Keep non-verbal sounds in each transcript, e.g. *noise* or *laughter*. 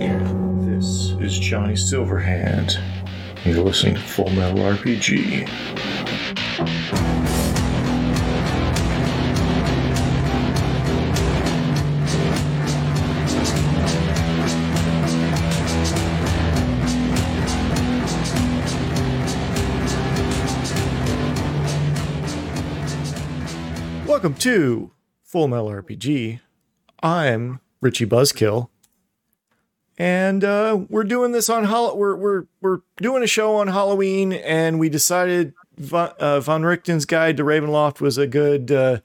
This is Johnny Silverhand. You're listening to Full Metal RPG. Welcome to Full Metal RPG. I'm Richie Buzzkill, and uh, we're doing this on Hall- we're we're we're doing a show on Halloween, and we decided Von, uh, Von Richten's Guide to Ravenloft was a good uh,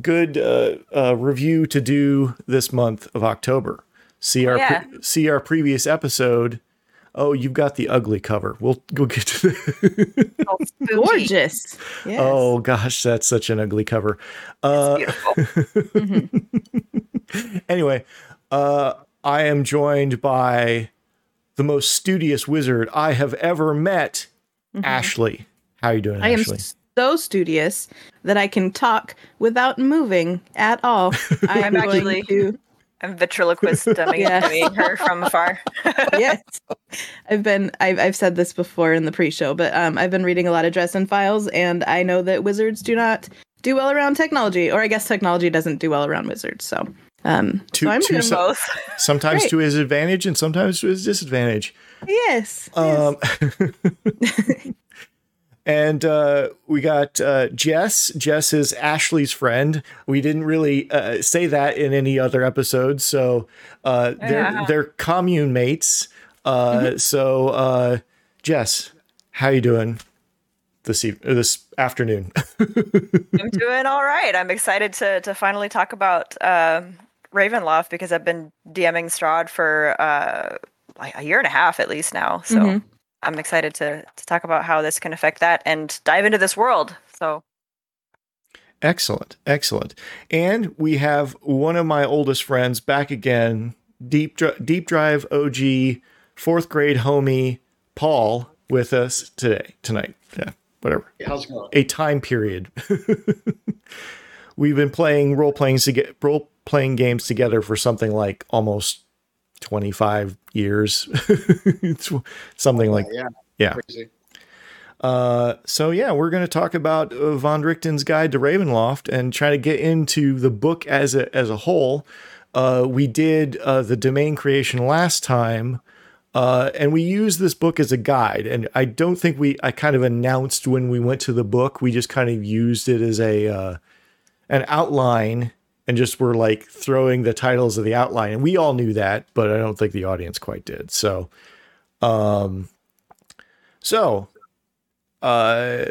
good uh, uh, review to do this month of October. See our Yeah. pre- see our previous episode. Oh, you've got the ugly cover. We'll we'll get to that. Oh. *laughs* Gorgeous. Yes. Oh gosh, that's such an ugly cover. Uh, Beautiful. *laughs* anyway, uh, I am joined by the most studious wizard I have ever met, Ashley. How are you doing, I am so studious that I can talk without moving at all. *laughs* I am actually- to I'm ventriloquist *laughs* dumbing Yes. her from afar. *laughs* yes. I've been I've I've said this before in the pre-show, but um I've been reading a lot of Dresden Files and I know that wizards do not do well around technology, or I guess technology doesn't do well around wizards. So um Two- so *laughs* I'm two gonna, si- Both. Sometimes Great. to his advantage and sometimes to his disadvantage. yes. Um, *laughs* and uh, we got uh, Jess. Jess is Ashley's friend. We didn't really uh, say that in any other episodes, so uh, they're Yeah. they're commune mates. Uh, So, uh, Jess, how you doing this eve- uh, this afternoon? *laughs* I'm doing all right. I'm excited to to finally talk about um, Ravenloft because I've been DMing Strahd for uh, like a year and a half at least now. So Mhm. I'm excited to to talk about how this can affect that and dive into this world. So Excellent, excellent. And we have one of my oldest friends back again, deep deep drive OG, fourth grade homie Paul, with us today tonight. Yeah, whatever. How's it going? A time period. *laughs* We've been playing role playing role playing games together for something like almost twenty five years, *laughs* It's something like yeah, yeah. crazy. Uh, so yeah, we're going to talk about uh, Von Richten's Guide to Ravenloft and try to get into the book as a as a whole. Uh, we did uh, the domain creation last time, uh, and we used this book as a guide. And I don't think we I kind of announced when we went to the book. We just kind of used it as a uh, an outline and just were like throwing the titles of the outline. And we all knew that, but I don't think the audience quite did. So, um, so uh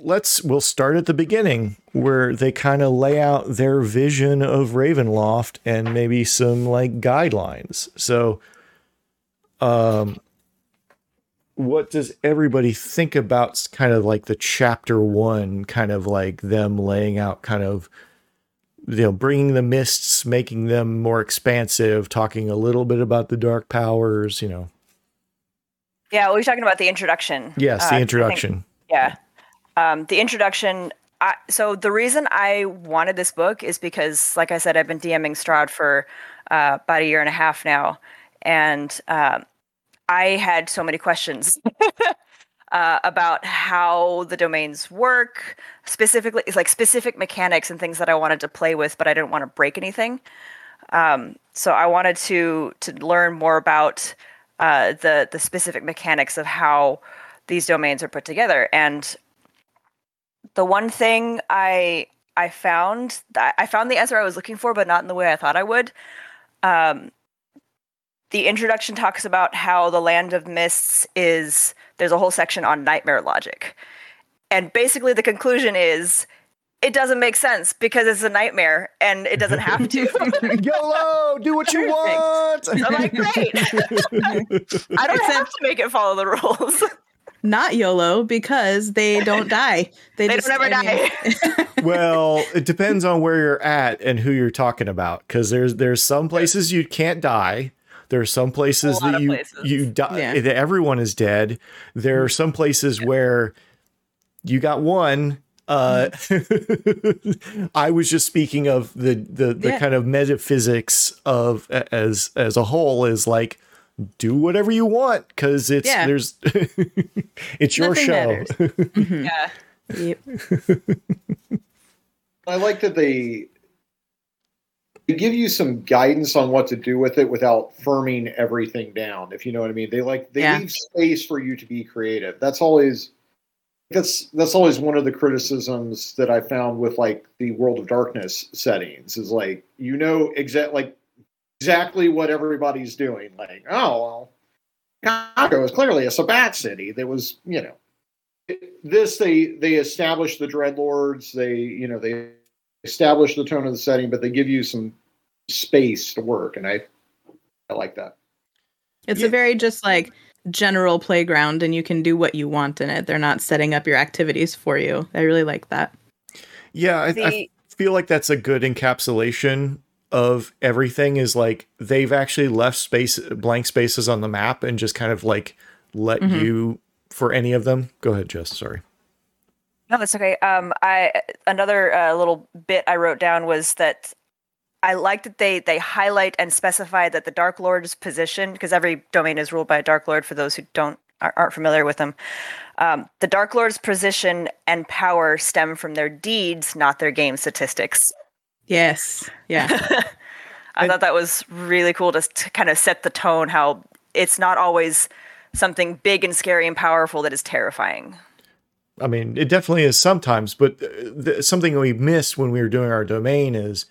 let's we'll start at the beginning where they kind of lay out their vision of Ravenloft and maybe some like guidelines. So um what does everybody think about kind of like the chapter 1 kind of like them laying out kind of you know bringing the mists making them more expansive talking a little bit about the dark powers you know yeah, we are talking about the introduction. yes Uh, the think- introduction Yeah. Um, the introduction. I, so the reason I wanted this book is because, like I said, I've been DMing Strahd for uh, about a year and a half now, and um, I had so many questions *laughs* uh, about how the domains work, specifically, like specific mechanics and things that I wanted to play with, but I didn't want to break anything. Um, so I wanted to to learn more about uh, the the specific mechanics of how these domains are put together. And the one thing I I found I found the answer I was looking for, but not in the way I thought I would. Um, the introduction talks about how the land of mists is there's a whole section on nightmare logic. And basically the conclusion is it doesn't make sense because it's a nightmare and it doesn't have to. *laughs* YOLO, do what you want. I'm like, great. *laughs* I don't have to make it follow the rules. Not YOLO because they don't die. They, They just don't ever I mean- die. *laughs* well, it depends on where you're at and who you're talking about. Because there's there's some places you can't die. There are some places that you places. you die. Yeah. that Everyone is dead. There are some places where you got one. Uh, *laughs* I was just speaking of the the, the Yeah. kind of metaphysics of as as a whole is like do whatever you want because it's Yeah. there's *laughs* it's your Nothing show. matters. *laughs* Yeah. Yep. I like that they they give you some guidance on what to do with it without firming everything down. If you know what I mean, they like they Yeah. leave space for you to be creative. That's always that's that's always one of the criticisms that I found with like the World of Darkness settings is like you know exact like exactly what everybody's doing. Like oh well, Chicago is clearly a Sabbat city. That was you know this they they establish the dreadlords they you know they establish the tone of the setting but they give you some space to work and i i like that It's Yeah. a very just like general playground, and you can do what you want in it. They're not setting up your activities for you. I really like that. Yeah, I, I feel like that's a good encapsulation of everything. Is like they've actually left space blank spaces on the map and just kind of like let Mhm. you for any of them. Go ahead, Jess. Sorry. No, that's okay. Um, I another uh, little bit I wrote down was that I like that they they highlight and specify that the Dark Lord's position, because every domain is ruled by a Dark Lord. For those who don't aren't familiar with them, um, the Dark Lord's position and power stem from their deeds, not their game statistics. Yes. Yeah. *laughs* I And- thought that was really cool to, to kind of set the tone. How it's not always something big and scary and powerful that is terrifying. I mean, it definitely is sometimes, but uh, the, something we missed when we were doing our domain is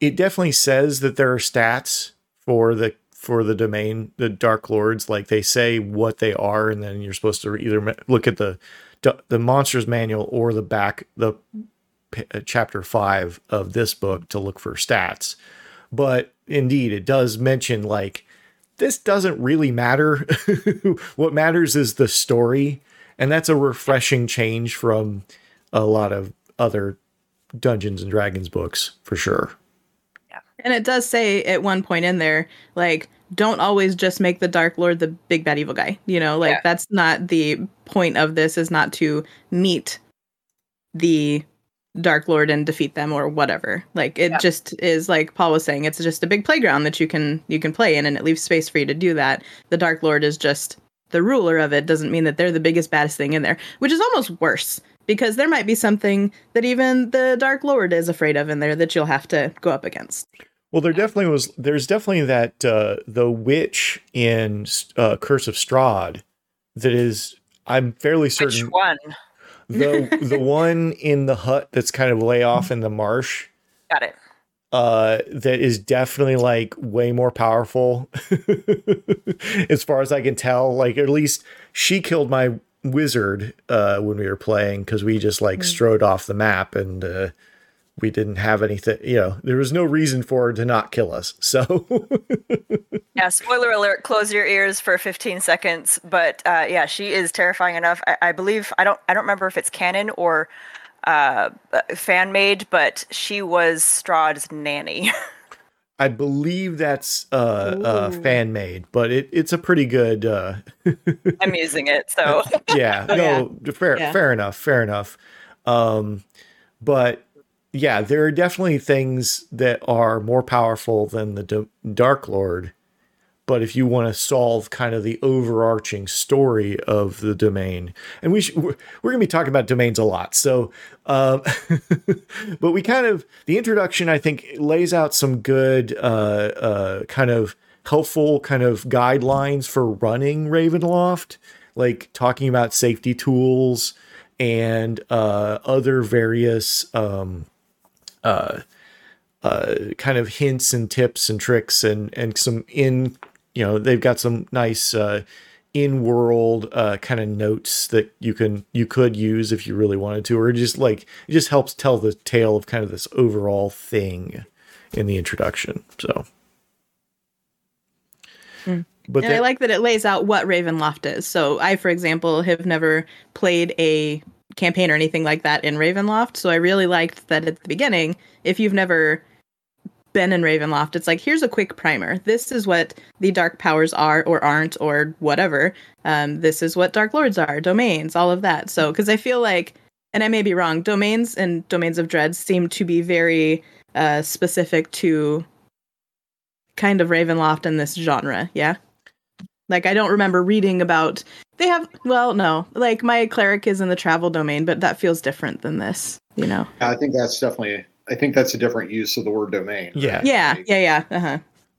it definitely says that there are stats for the for the domain, the Dark Lords. Like they say what they are, and then you're supposed to either look at the the monsters manual or the back the uh, chapter five of this book to look for stats. But indeed, it does mention like this doesn't really matter. *laughs* what matters is the story, and that's a refreshing change from a lot of other Dungeons and Dragons books for sure. And it does say at one point in there, like, don't always just make the Dark Lord the big bad evil guy. You know, like Yeah. that's not the point of this is not to meet the Dark Lord and defeat them or whatever. Like it Yeah. just is like Paul was saying, it's just a big playground that you can you can play in and it leaves space for you to do that. The Dark Lord is just the ruler of it doesn't mean that they're the biggest baddest thing in there, which is almost worse because there might be something that even the Dark Lord is afraid of in there that you'll have to go up against. Well, there definitely was. There's definitely that uh, the witch in uh, Curse of Strahd that is. I'm fairly Which certain one? the the *laughs* one in the hut that's kind of way off in the marsh. Got it. uh that is definitely like way more powerful *laughs* as far as i can tell like at least she killed my wizard uh when we were playing because we just like strode off the map and uh we didn't have anything you know there was no reason for her to not kill us *laughs* so Yeah, spoiler alert, close your ears for 15 seconds. But uh, yeah, she is terrifying enough. I, I believe I don't I don't remember if it's canon or uh, fan made, but she was Strahd's nanny. *laughs* i believe that's uh uh fan made but it it's a pretty good uh *laughs* I'm using it, so yeah, no, fair, Yeah. fair enough, fair enough. Um, but yeah, there are definitely things that are more powerful than the D- Dark Lord. But if you want to solve kind of the overarching story of the domain, and we sh- we're going to be talking about domains a lot, so um, *laughs* but we kind of the introduction I think lays out some good uh, uh, kind of helpful kind of guidelines for running Ravenloft, like talking about safety tools and uh, other various um, uh, uh, kind of hints and tips and tricks and and some in you know they've got some nice uh, in world uh, kind of notes that you can you could use if you really wanted to or just like it just helps tell the tale of kind of this overall thing in the introduction so Mm. but and I like that it lays out what Ravenloft is. So I, for example, have never played a campaign or anything like that in Ravenloft. So I really liked that at the beginning, if you've never been in Ravenloft, it's like here's a quick primer. This is what the dark powers are or aren't or whatever. Um, this is what dark lords are, domains, all of that. So because I feel like, and I may be wrong, domains and domains of dread seem to be very uh, specific to kind of Ravenloft in this genre. Yeah. Like I don't remember reading about they have well, no. Like my cleric is in the travel domain, but that feels different than this, you know. I think that's definitely. I think that's a different use of the word domain. Yeah. Yeah, Like, yeah, yeah.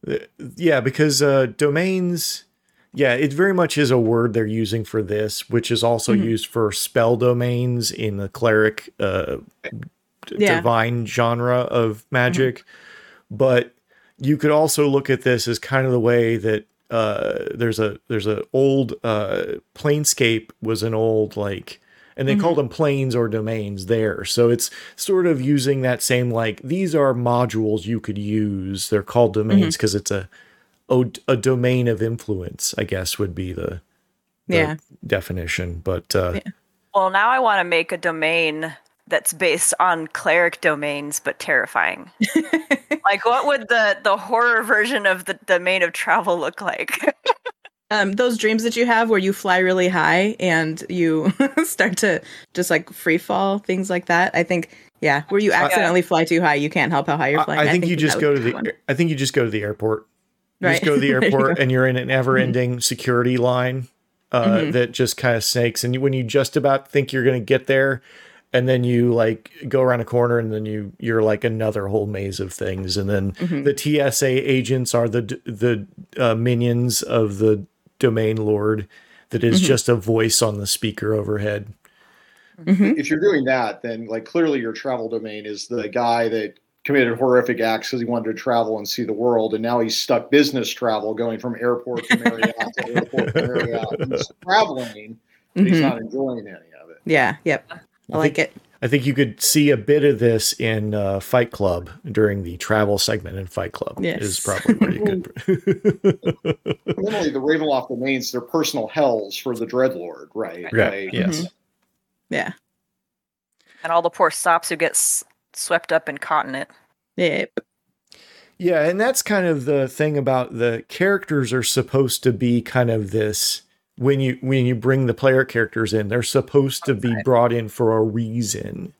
Uh-huh. Yeah, because uh, domains, yeah, it very much is a word they're using for this, which is also Mhm. used for spell domains in the cleric uh, d- Yeah. divine genre of magic. But you could also look at this as kind of the way that uh, there's a there's a old uh, planescape was an old like and they Mhm. called them planes or domains there. So it's sort of using that same like these are modules you could use. They're called domains because it's a, a a domain of influence. I guess would be the, the Yeah. definition. But uh, Yeah. Well, now I want to make a domain that's based on cleric domains, but terrifying. *laughs* like, what would the the horror version of the domain of travel look like? *laughs* Um, those dreams that you have where you fly really high and you *laughs* start to just like free fall, things like that. I think, yeah, where you accidentally fly too high, you can't help how high you're I, flying. I think you just go to the. one. I think you just go to the airport. You Right. just go to the There you airport and you're in an ever-ending security line uh, Mhm. that just kind of snakes. And when you just about think you're going to get there, and then you like go around a corner, and then you you're like another whole maze of things, and then Mhm. the TSA agents are the the uh, minions of the domain lord. That is Mhm. just a voice on the speaker overhead. Mhm. If you're doing that, then like clearly your travel domain is the guy that committed horrific acts because he wanted to travel and see the world, and now he's stuck business travel, going from airport to Marriott to airport to Marriott. He's *laughs* traveling, but he's Mhm. not enjoying any of it. Yeah, yep. I like it. I think you could see a bit of this in uh, Fight Club during the travel segment in Fight Club. Yes. is probably where you could. *laughs* Fundamentally, the Ravenloft domains they're personal hells for the Dreadlord, right? Right, Like, yes. Yeah. and all the poor stops who get s- swept up and caught in it. Yep. Yeah, and that's kind of the thing about the characters are supposed to be kind of this when you when you bring the player characters in, they're supposed to be brought in for a reason.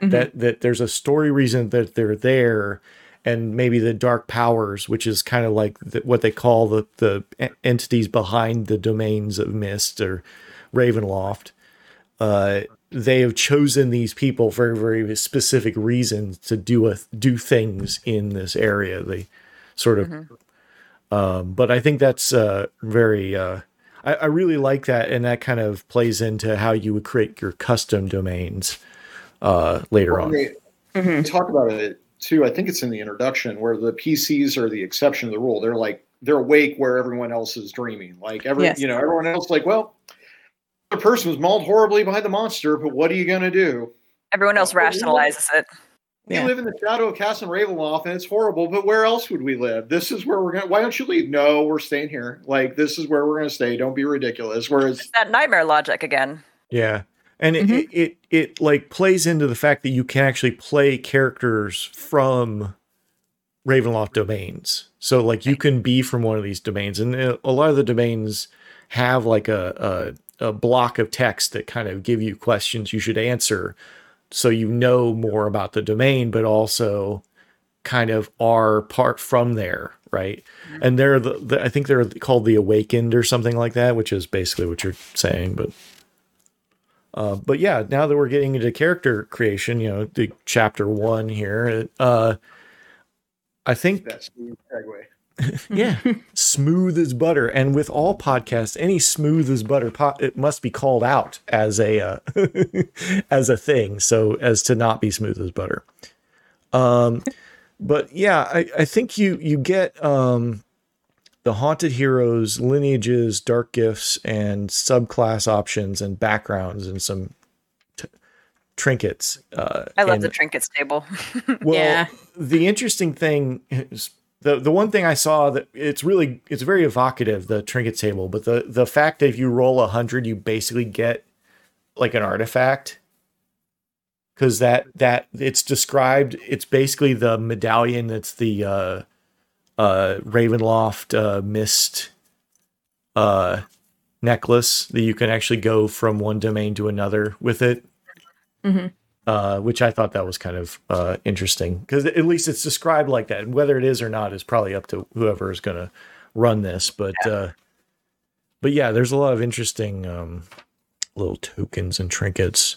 Mhm. That that there's a story reason that they're there and maybe the dark powers, which is kind of like the, what they call the the entities behind the domains of Mist or Ravenloft. Uh, they have chosen these people for very specific reasons to do a do things in this area. They sort of, um, but I think that's uh, very. Uh, I, I really like that, and that kind of plays into how you would create your custom domains uh, later on. They, Mhm. they talk about it too. I think it's in the introduction where the PCs are the exception to the rule. They're like they're awake where everyone else is dreaming. Like every Yes. you know everyone else like well, the person was mauled horribly by the monster, but what are you gonna do? Everyone else rationalizes it. We Yeah. live in the shadow of Castle Ravenloft, and it's horrible. But where else would we live? This is where we're gonna. Why don't you leave? No, we're staying here. Like this is where we're gonna stay. Don't be ridiculous. Whereas That nightmare logic again. Yeah. And it, Mhm. it, it it like plays into the fact that you can actually play characters from Ravenloft domains. So like you can be from one of these domains, and uh, a lot of the domains have like a, a a block of text that kind of give you questions you should answer, so you know more about the domain, but also kind of are part from there, right? And they're the, the I think they're called the Awakened or something like that, which is basically what you're saying, but. Uh, but yeah, now that we're getting into character creation, you know, the chapter one here, uh, I think that's the segue. *laughs* yeah, smooth as butter. And with all podcasts, any smooth as butter, po- it must be called out as a uh, *laughs* as a thing, so as to not be smooth as butter. Um, but yeah, I, I think you you get um, the haunted heroes, lineages, dark gifts, and subclass options and backgrounds and some t- trinkets. Uh, I love in- the trinkets table. *laughs* well, Yeah. the interesting thing is the the one thing I saw that it's really it's very evocative the trinket table, but the the fact that if you roll a hundred, you basically get like an artifact because that that it's described. It's basically the medallion. That's the uh, uh, Ravenloft uh, mist uh, necklace that you can actually go from one domain to another with it Mhm. Uh, which I thought that was kind of uh, interesting because at least it's described like that. And whether it is or not is probably up to whoever is going to run this. But uh, but yeah, there's a lot of interesting um, little tokens and trinkets.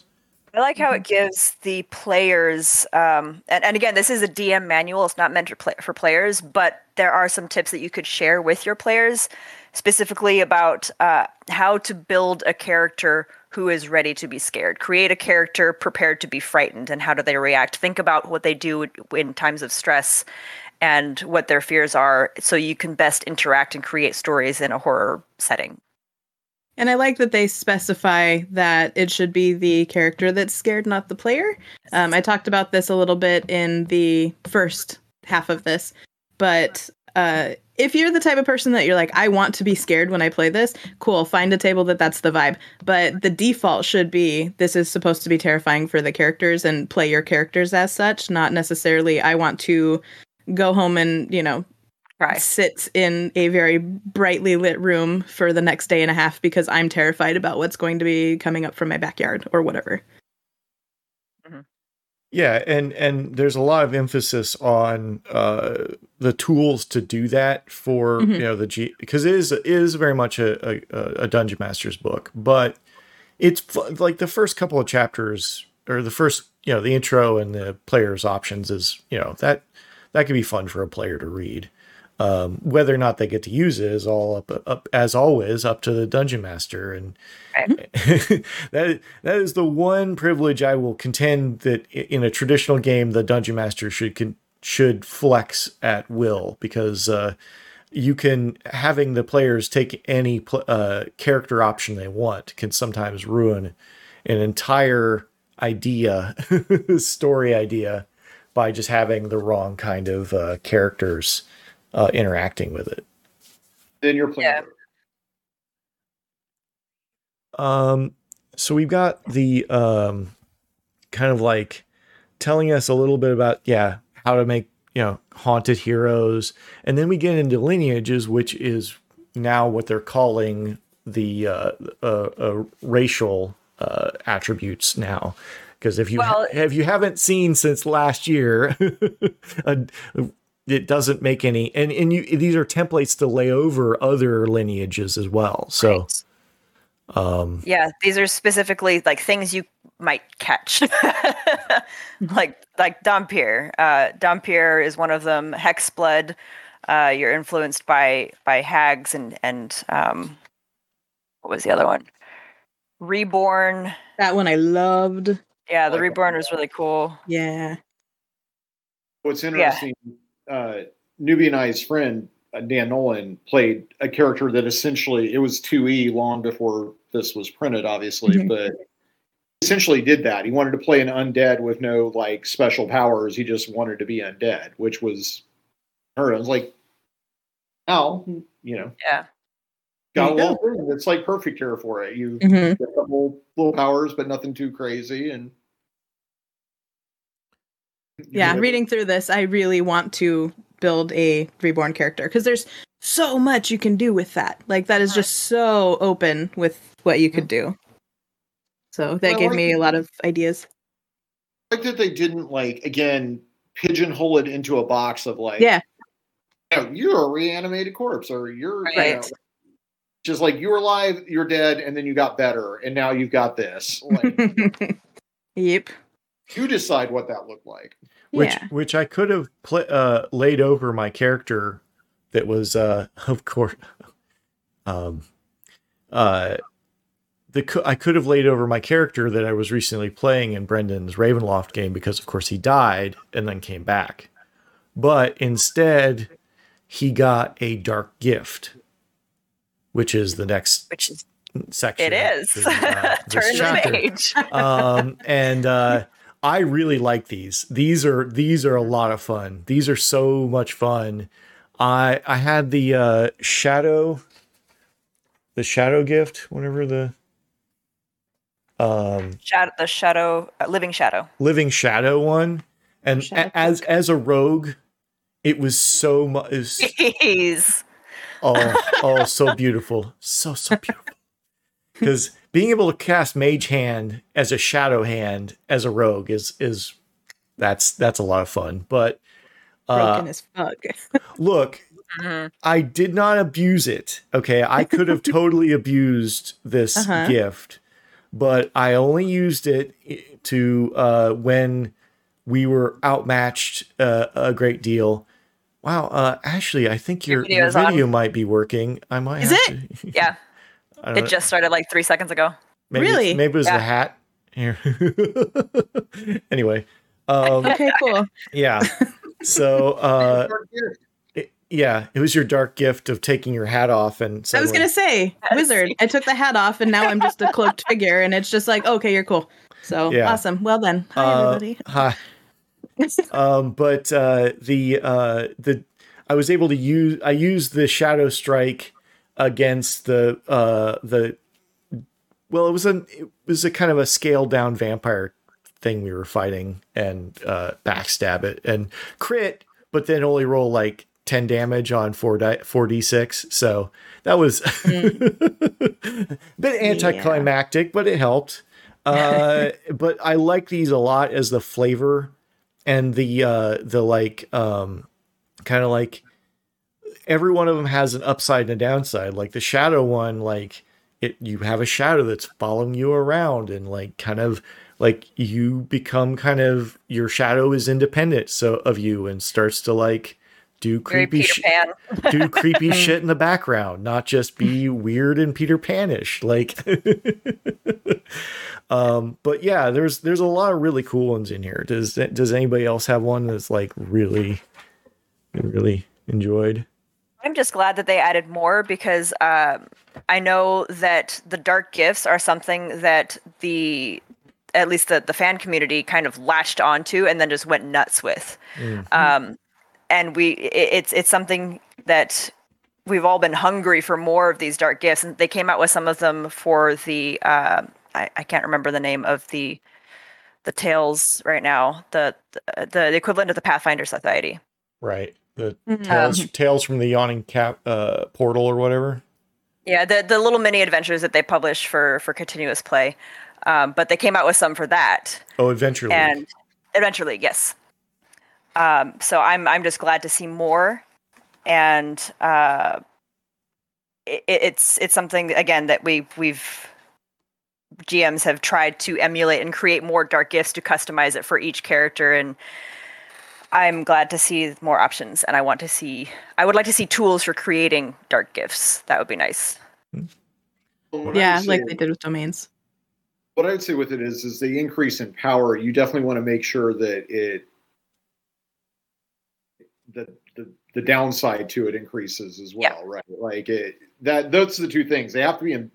I like how it gives the players, um, and, and again, this is a DM manual. It's not meant play, for players, but there are some tips that you could share with your players, specifically about uh, how to build a character who is ready to be scared. Create a character prepared to be frightened, and how do they react? Think about what they do in times of stress and what their fears are, so you can best interact and create stories in a horror setting. And I like that they specify that it should be the character that's scared, not the player. Um, I talked about this a little bit in the first half of this, but uh, if you're the type of person that you're like, I want to be scared when I play this, cool, find a table that that's the vibe. But the default should be this is supposed to be terrifying for the characters and play your characters as such, not necessarily I want to go home and, you know, Right. sit in a very brightly lit room for the next day and a half because I'm terrified about what's going to be coming up from my backyard or whatever. Yeah, and and there's a lot of emphasis on uh, the tools to do that for Mhm. you know the G because it is it is very much a, a a dungeon master's book, but it's like the first couple of chapters or the first you know the intro and the player's options is you know that that can be fun for a player to read. Um, whether or not they get to use it is all up, up as always up to the dungeon master. And *laughs* that that is the one privilege I will contend that in a traditional game the dungeon master should can, should flex at will because uh, you can having the players take any pl- uh, character option they want can sometimes ruin an entire idea *laughs* story idea by just having the wrong kind of uh, characters uh, interacting with it. Then you're playing. Yeah. Um, so we've got the um, kind of like telling us a little bit about yeah how to make you know haunted heroes, and then we get into lineages, which is now what they're calling the uh, uh, uh, racial uh, attributes now. Because if you Well- if you haven't seen since last year, *laughs* uh, it doesn't make any and and you these are templates to lay over other lineages as well. So. Right. Um, Yeah, these are specifically like things you might catch, *laughs* like like Dhampir. Uh, Dhampir is one of them. Hexblood. Uh, you're influenced by by hags and and um, what was the other one? Reborn. That one I loved. Yeah, the Like- Reborn was really cool. Yeah. What's interesting, uh, Newbie and I's friend uh, Dan Nolan played a character that essentially it was 2E long before this was printed, obviously, Mhm. but essentially did that. He wanted to play an undead with no like special powers. He just wanted to be undead, which was her. I was like, how you know, Yeah. got a little thing that's like perfect here for it. You Mhm. get a couple little powers, but nothing too crazy, and Yeah. Reading through this, I really want to build a reborn character because there's so much you can do with that. Like, that is just so open with what you could do. So that I gave like me a lot of ideas. like that they didn't like again pigeonhole it into a box of like Yeah. you know, you're a reanimated corpse or you're you know, just like you were alive you're dead and then you got better and now you've got this like *laughs* yep. You decide what that looked like which Yeah. which I could have pl- uh, laid over my character that was uh, *laughs* of course um uh the co- I could have laid over my character that I was recently playing in Brendan's Ravenloft game because of course he died and then came back. But instead he got a dark gift which is the next Which is section. it is. the, uh, *laughs* Turn the chapter page. um, and uh, I really like these. These are these are a lot of fun. These are so much fun. I I had the uh, shadow, the shadow gift. Whenever the um, Shadow, the shadow, uh, living shadow. living shadow one, and Shadow as as a rogue, it was so much. Jeez. Oh, *laughs* oh, so beautiful. So, so beautiful. Because being able to cast Mage Hand as a Shadow Hand as a rogue is is that's that's a lot of fun. But Broken uh, as fuck. *laughs* look, Mhm. I did not abuse it. Okay, I could have *laughs* totally abused this Uh-huh. gift, but I only used it to uh, when we were outmatched uh, a great deal. Wow, uh, Ashley, I think your, Your your video's on. video might be working. I might Is it? to. *laughs* Yeah, it know. just started like three seconds ago. maybe Really? maybe it was the hat. Here. *laughs* anyway, um, Okay, cool. yeah. So *laughs* uh, it- yeah, it was your dark gift of taking your hat off and I was gonna say wizard. I took the hat off, and now I'm just a cloaked figure, and it's just like, okay, you're cool. So Yeah. awesome. Well then, Hi, Uh, everybody. Hi. *laughs* um, but uh, the uh, the I was able to use I used the shadow strike against the uh, the well it was a it was a kind of a scaled down vampire thing we were fighting and uh, backstab it and crit, but then only roll like ten damage on four di- four d six. So that was a *laughs* bit anticlimactic, but it helped. Uh, *laughs* but I like these a lot as the flavor and the uh the like um kind of like every one of them has an upside and a downside like the shadow one like it you have a shadow that's following you around and like kind of like you become kind of your shadow is independent so of you and starts to like do creepy do creepy *laughs* shit in the background, not just be weird and Peter Panish. Like, *laughs* um, but yeah, there's there's a lot of really cool ones in here. Does does anybody else have one that's like really, really enjoyed? I'm just glad that they added more because um, I know that the dark gifts are something that the at least the, the fan community kind of latched onto and then just went nuts with. Um, and we it, it's it's something that we've all been hungry for more of these dark gifts and they came out with some of them for the uh, I, I can't remember the name of the the tales right now the the, the equivalent of the Pathfinder Society. Right. The Mhm. tales tales from the yawning cap uh, portal or whatever. Yeah, the the little mini adventures that they publish for for continuous play, um, but they came out with some for that Oh, Adventure League. and Adventure League, yes. Um, so I'm I'm just glad to see more, and uh, it, it's it's something again that we we've GMs have tried to emulate and create more dark gifts to customize it for each character and. I'm glad to see more options, and I want to see. I would like to see tools for creating dark gifts. That would be nice. Well, Yeah, would like they did with domains. what I would say with it is, is the increase in power. You definitely want to make sure that it, the the, the downside to it increases as well, Yeah. right? Like it that those are the two things. They have to be in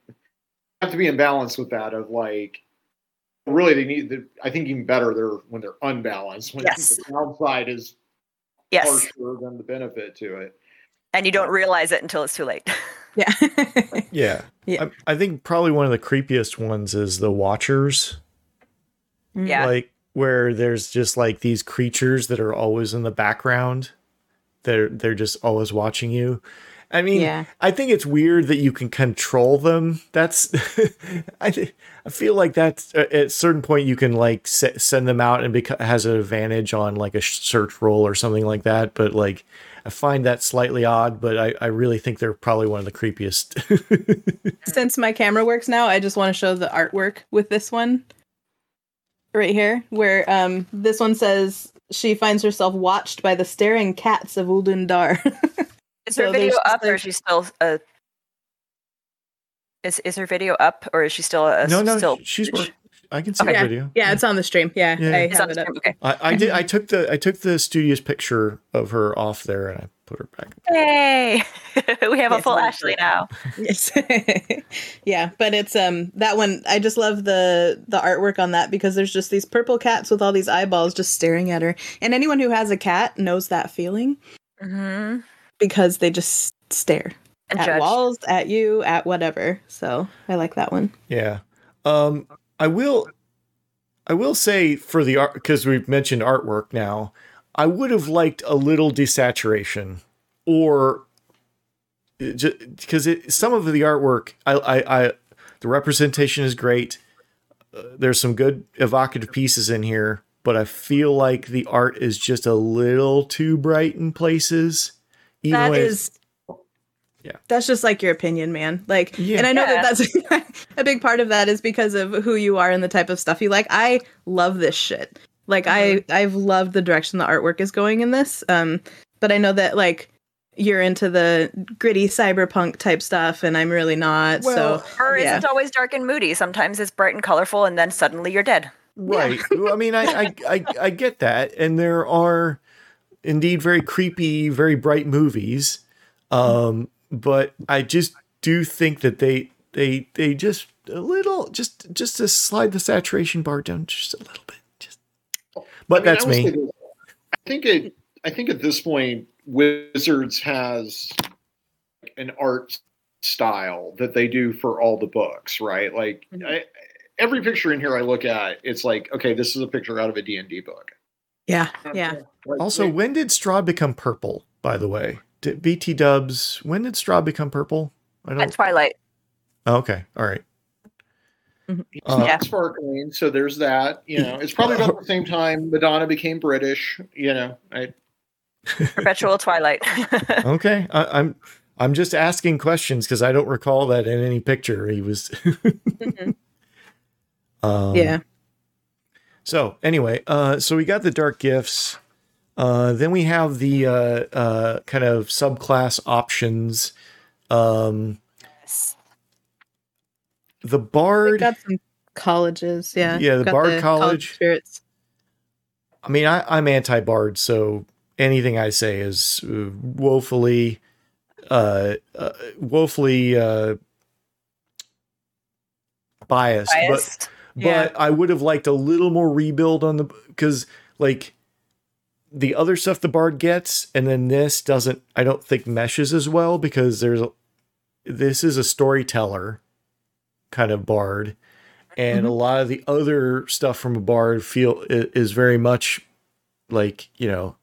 have to be in balance with that. Of like, really, they need. The, I think even better they're when they're unbalanced. When Yes. the downside is Yes, harsher than the benefit to it. and you don't realize it until it's too late. *laughs* Yeah. *laughs* yeah. Yeah. I, I think probably one of the creepiest ones is the Watchers. Mm. Yeah. like where there's just like these creatures that are always in the background they're they're just always watching you i mean Yeah. i think it's weird that you can control them that's *laughs* i th- i feel like that's at a certain point you can like se- send them out and beca- has an advantage on like a search roll or something like that but like i find that slightly odd but i i really think they're probably one of the creepiest *laughs* Since my camera works now, I just want to show the artwork with this one right here, where um this one says she finds herself watched by the staring cats of Uldundar. *laughs* Is her So video there's just, up, or is she still? Uh, is is her video up, or is she still? A, no no still she's work- i can see Okay. the video yeah, it's on the stream. Yeah, Yeah. I It's have it up. Okay. I, I did. I took the I took the studious picture of her off there and I put her back. Yay! *laughs* we have a full I'm Ashley now. Yes. *laughs* yeah, but it's um that one I just love the the artwork on that because there's just these purple cats with all these eyeballs just staring at her. And anyone who has a cat knows that feeling Mm-hmm. Because they just stare And at judge. walls, at you, at whatever. So, I like that one. Yeah. Um. I will. I will say for the art because we've mentioned artwork now. I would have liked a little desaturation, or because it some of the artwork, I, I, I the representation is great. Uh, there's some good evocative pieces in here, but I feel like the art is just a little too bright in places. Even That though it's- is Yeah. That's just like your opinion, man. Like Yeah. and I know Yeah. that that's *laughs* a big part of that is because of who you are and the type of stuff you like. I love this shit. Like Mm-hmm. I I've loved the direction the artwork is going in this. Um but I know that like you're into the gritty cyberpunk type stuff and I'm really not. Well, so Horror yeah. isn't always dark and moody. Sometimes it's bright and colorful, and then suddenly you're dead. Right. Well, I mean, I, I, I, I get that. And there are indeed very creepy, very bright movies. Um, but I just do think that they, they, they just a little, just, just to slide the saturation bar down just a little bit. Just, but I mean, that's I will say me. this. I think it. I think at this point, Wizards has an art style that they do for all the books, right? Like Mhm. I, every picture in here I look at, it's like, okay, this is a picture out of a D and D book. Yeah. Yeah. Also, when did Strahd become purple, by the way? Did BT dubs, when did Strahd become purple? I don't, Twilight. oh, okay. All right. Mhm. Uh, Yeah. sparkling. So there's that. You know, it's probably about the same time Madonna became British. You know, I, *laughs* Perpetual Twilight. *laughs* Okay, I, I'm I'm just asking questions because I don't recall that in any picture he was. *laughs* Mhm. um, yeah. So anyway, uh, so we got the dark gifts. Uh, then we have the uh, uh, kind of subclass options. Um, the We've bard. got some colleges, yeah. Yeah, the Bard College. of spirits. I mean, I, I'm anti-bard, so anything I say is uh, woefully, uh, uh, woefully uh, biased. But Biased. but Yeah. I would have liked a little more rebuild on the because like the other stuff the bard gets, and then this doesn't. I don't think meshes as well because there's a, this is a storyteller kind of bard, and a mm-hmm. lot of the other stuff from a bard feel is very much like you know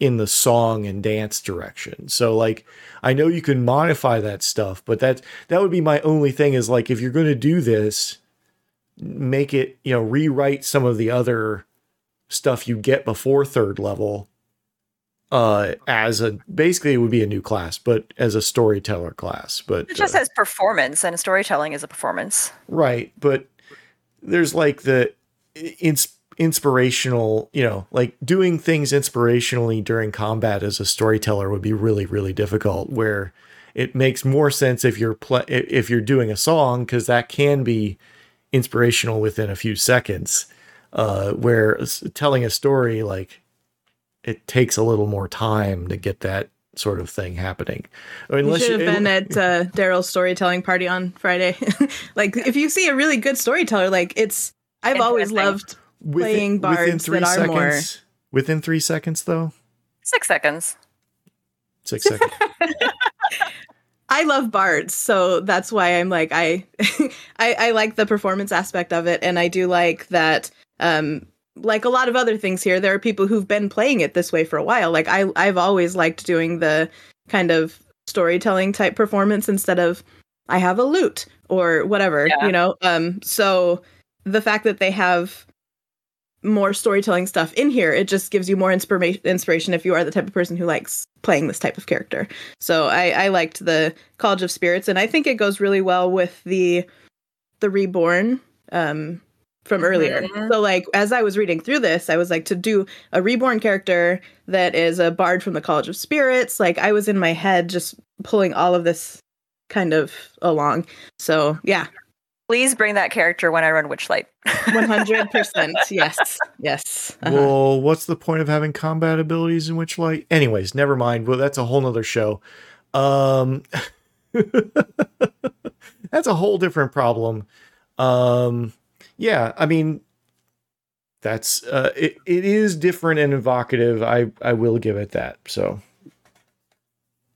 in the song and dance direction. So like I know you can modify that stuff, but that that would be my only thing is like if you're going to do this make it, you know, rewrite some of the other stuff you get before third level uh as a basically it would be a new class, but as a storyteller class. But It just uh, says performance, and storytelling is a performance. Right, but there's like the ins- inspirational, you know, like doing things inspirationally during combat as a storyteller would be really really difficult where it makes more sense if you're pl- if you're doing a song cuz that can be inspirational within a few seconds uh where telling a story like it takes a little more time to get that sort of thing happening. You should have been at uh, *laughs* Daryl's storytelling party on Friday. *laughs* like, if you see a really good storyteller, like it's. I've always Interesting. loved playing bards that are more- Within three seconds, though, Six seconds. six seconds. *laughs* I love bards, so that's why I'm like I, *laughs* I I like the performance aspect of it, and I do like that. Um, like a lot of other things here, there are people who've been playing it this way for a while. Like I I've always liked doing the kind of storytelling type performance instead of I have a lute or whatever, Yeah. you know. Um, so the fact that they have more storytelling stuff in here, it just gives you more inspiration inspiration if you are the type of person who likes playing this type of character. So I, I liked the College of Spirits, and I think it goes really well with the the Reborn um, from earlier. Mhm. So like as I was reading through this, I was like to do a reborn character that is a bard from the College of Spirits. Like I was in my head just pulling all of this kind of along. So yeah, Please bring that character when I run Witchlight. *laughs* one hundred percent. Yes, yes. Uh-huh. Well, what's the point of having combat abilities in Witchlight? Anyways, never mind. Well, that's a whole nother show. Um, *laughs* that's a whole different problem. Um, yeah, I mean, that's uh, it, it is different and evocative. I I will give it that. So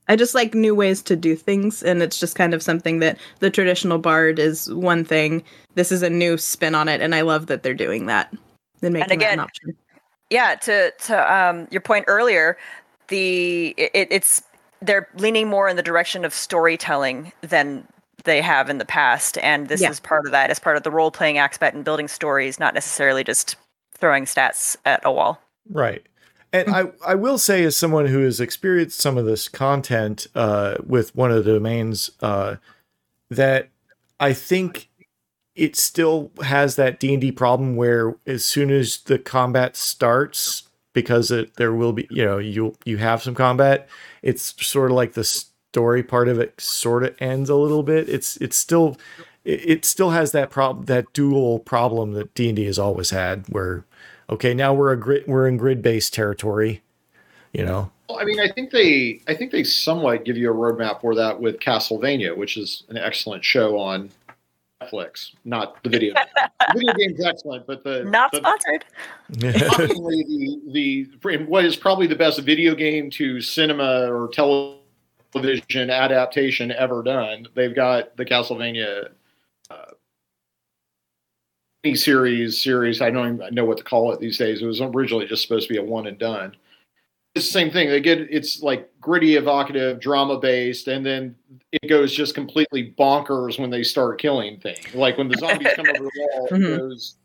I just like new ways to do things, and it's just kind of something that the traditional bard is one thing. This is a new spin on it, and I love that they're doing that. And making that again, an option. yeah to to um your point earlier the it, it's they're leaning more in the direction of storytelling than they have in the past and this Yeah. is part of that as part of the role playing aspect and building stories not necessarily just throwing stats at a wall Right. And I, I will say, as someone who has experienced some of this content uh, with one of the domains, uh, that I think it still has that D and D problem where as soon as the combat starts, because it, there will be, you know, you you have some combat, it's sort of like the story part of it sort of ends a little bit. It's it's still it, it still has that problem that dual problem that D and D has always had, where okay, now we're a grid we're in grid based territory, you know. Well, I mean, I think they, I think they somewhat give you a roadmap for that with Castlevania, which is an excellent show on Netflix. Not the video. *laughs* the video game's excellent, but the Not the, sponsored. shockingly, the the what is probably the best video game to cinema or television adaptation ever done. They've got the Castlevania series series. I don't even know what to call it these days. It was originally just supposed to be a one and done. It's the same thing. They get it's like gritty, evocative, drama based, and then it goes just completely bonkers when they start killing things. Like when the zombies come over the *laughs* wall, it Mhm. goes.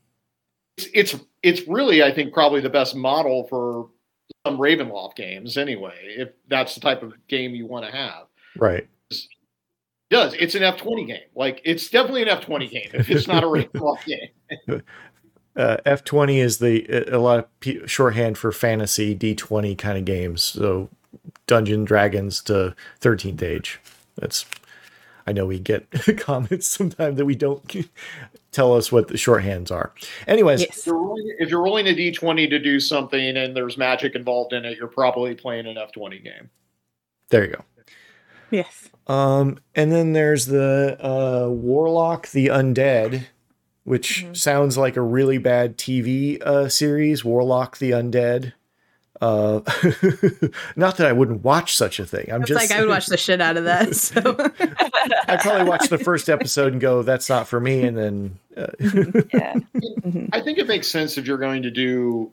It's, it's it's really I think probably the best model for some Ravenloft games anyway. If that's the type of game you want to have, right. It does it's an F twenty game? Like it's definitely an F twenty game. If it's not a Ravenloft *laughs* game, Uh, F twenty is the a lot of p- shorthand for fantasy D twenty kind of games. So Dungeon Dragons to Thirteenth Age. That's I know we get *laughs* comments sometimes that we don't *laughs* tell us what the shorthands are. Anyways, Yes. if you're rolling, if you're rolling a D twenty to do something and there's magic involved in it, you're probably playing an F twenty game. there you go. Yes. Um, and then there's the uh, Warlock the Undead, which sounds like a really bad TV uh, series. Warlock the Undead. Uh, *laughs* not that I wouldn't watch such a thing. I'm It's just like I would watch the shit out of that. *laughs* So I probably watch the first episode and go, "That's not for me," and then uh, *laughs* Yeah. I think it makes sense if you're going to do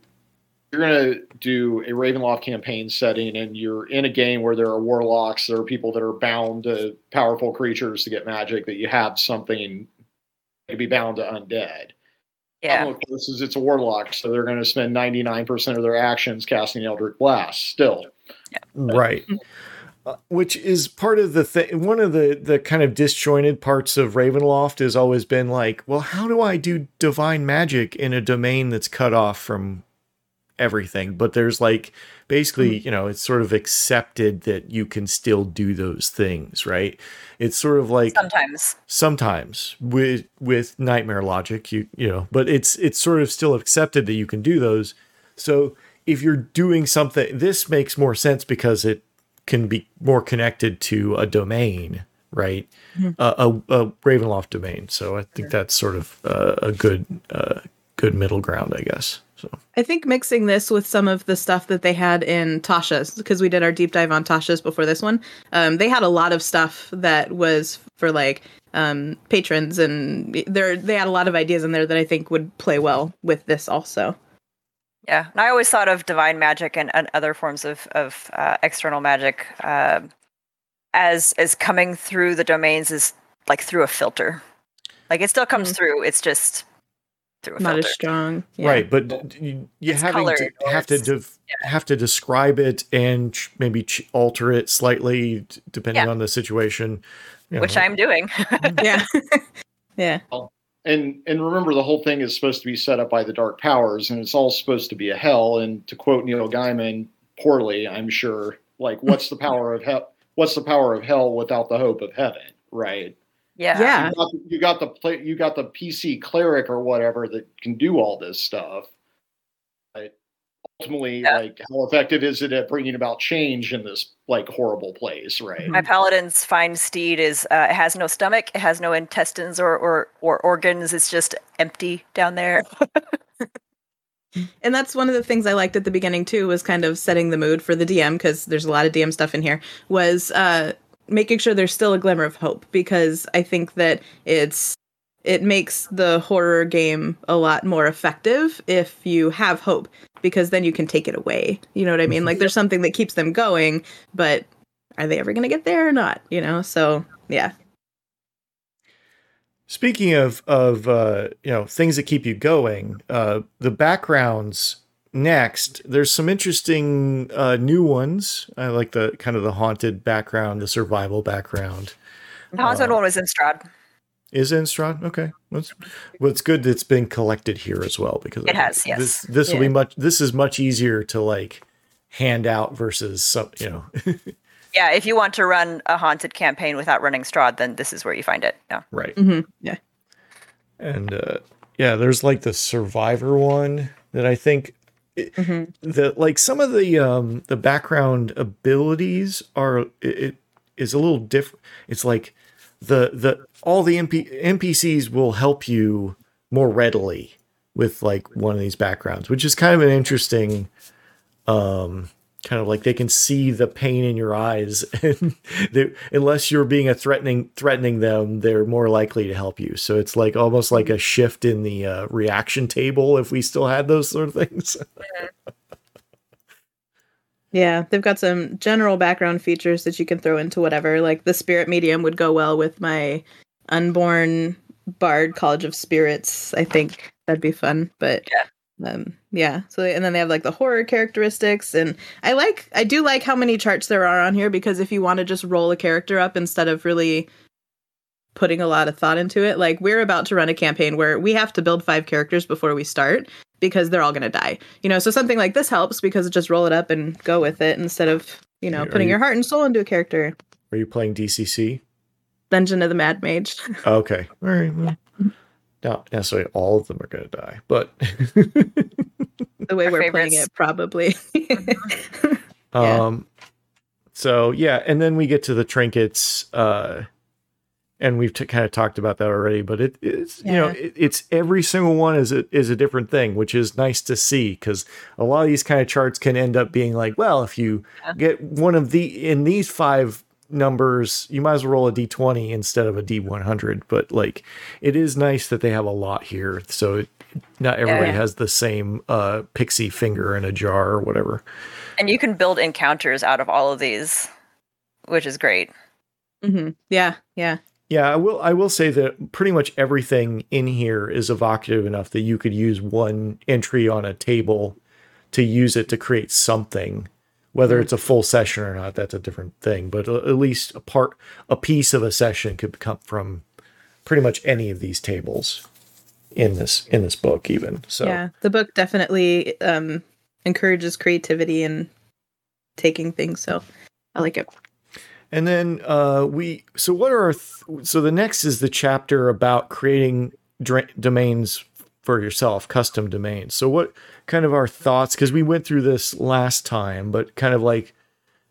you're going to do a Ravenloft campaign setting and you're in a game where there are warlocks, there are people that are bound to powerful creatures to get magic that you have something to be bound to undead. Yeah. Problem, of course, is it's a warlock, so they're going to spend 99% of their actions casting Eldritch Blast still. right Uh, which is part of the thing one of the the kind of disjointed parts of ravenloft has always been like well how do i do divine magic in a domain that's cut off from everything but there's like basically you know it's sort of accepted that you can still do those things right? It's sort of like Sometimes. sometimes with with nightmare logic you you know but it's it's sort of still accepted that you can do those. So if you're doing something this makes more sense because it can be more connected to a domain right? Uh, a, a ravenloft domain. So i think that's sort of uh, a good uh, good middle ground i guess so I think mixing this with some of the stuff that they had in Tasha's, because we did our deep dive on Tasha's before this one, um, they had a lot of stuff that was for like um, patrons, and there they had a lot of ideas in there that I think would play well with this also. Yeah. And I always thought of divine magic and, and other forms of, of uh, external magic um as as coming through the domains is like through a filter. Like it still comes Mm. through. It's just through a Not filter. as strong, yeah. right but you, you It's having to have to it's- def- have to describe it and ch- maybe ch- alter it slightly d- depending Yeah. on the situation you which know. I'm doing. Mm, yeah, *laughs* yeah. And and remember, the whole thing is supposed to be set up by the dark powers, and it's all supposed to be a hell. And to quote Neil Gaiman, poorly, I'm sure. Like, what's the *laughs* power of hell? What's the power of hell without the hope of heaven? Right. Yeah. Yeah. You got, you got the play, you got the PC cleric or whatever that can do all this stuff. But ultimately, Yeah. like, how effective is it at bringing about change in this like horrible place? Right. My paladin's fine steed is uh, it has no stomach, it has no intestines or, or or organs. It's just empty down there. *laughs* And that's one of the things I liked at the beginning too was kind of setting the mood for the DM because there's a lot of DM stuff in here was uh making sure there's still a glimmer of hope because I think that it's it makes the horror game a lot more effective if you have hope because then you can take it away. You know what I mean? Like there's something that keeps them going, but are they ever going to get there or not, you know? So, yeah. Speaking of of uh, you know things that keep you going, uh, the backgrounds next, there's some interesting uh, new ones. I like the kind of the haunted background, the survival background. The haunted one was in Strahd. Is in Strahd? Okay. Well, it's, well, it's good that it's been collected here as well because It has, yes. This this will be much. This is much easier to like hand out versus some. You know. *laughs* Yeah, if you want to run a haunted campaign without running Strahd, then this is where you find it. Yeah. right. mm-hmm. Yeah. And uh, yeah, there's like the survivor one that I think hmm the like some of the um the background abilities are it, it is a little different. It's like the the all the MP, NPCs will help you more readily with like one of these backgrounds, which is kind of an interesting um kind of like they can see the pain in your eyes *laughs* and they, unless you're being a threatening threatening them they're more likely to help you so it's like almost like a shift in the uh, reaction table if we still had those sort of things *laughs* Yeah, they've got some general background features that you can throw into whatever. Like the spirit medium would go well with my unborn bard college of spirits. I think that'd be fun. But Yeah. Um, yeah. So and then they have like the horror characteristics, and I like I do like how many charts there are on here because if you want to just roll a character up instead of really putting a lot of thought into it, like we're about to run a campaign where we have to build five characters before we start because they're all going to die. You know, so something like this helps because just roll it up and go with it instead of, you know, Are putting you- your heart and soul into a character. are you playing dcc Dungeon of the Mad Mage. *laughs* okay all right well, not necessarily all of them are going to die but the way Our we're playing it, probably. *laughs* Yeah. Um, so yeah, and then we get to the trinkets, uh, and we've t- kind of talked about that already. But it, it's you know it, it's every single one is a, is a different thing, which is nice to see because a lot of these kind of charts can end up being like, well, if you Yeah. get one of the in these five numbers, you might as well roll a d20 instead of a d100. But like, it is nice that they have a lot here, so it, not everybody Yeah. has the same uh, pixie finger in a jar or whatever. And you can build encounters out of all of these, which is great. hmm Yeah, yeah. Yeah, I will. I will say that pretty much everything in here is evocative enough that you could use one entry on a table to use it to create something. Whether it's a full session or not, that's a different thing. But at least a part, a piece of a session could come from pretty much any of these tables in this in this book, even. So Yeah. The book definitely um encourages creativity and taking things, so I like it. And then uh, we. So what are our? Th- so the next is the chapter about creating dra- domains for yourself, custom domains. So what kind of our thoughts? Because we went through this last time, but kind of like,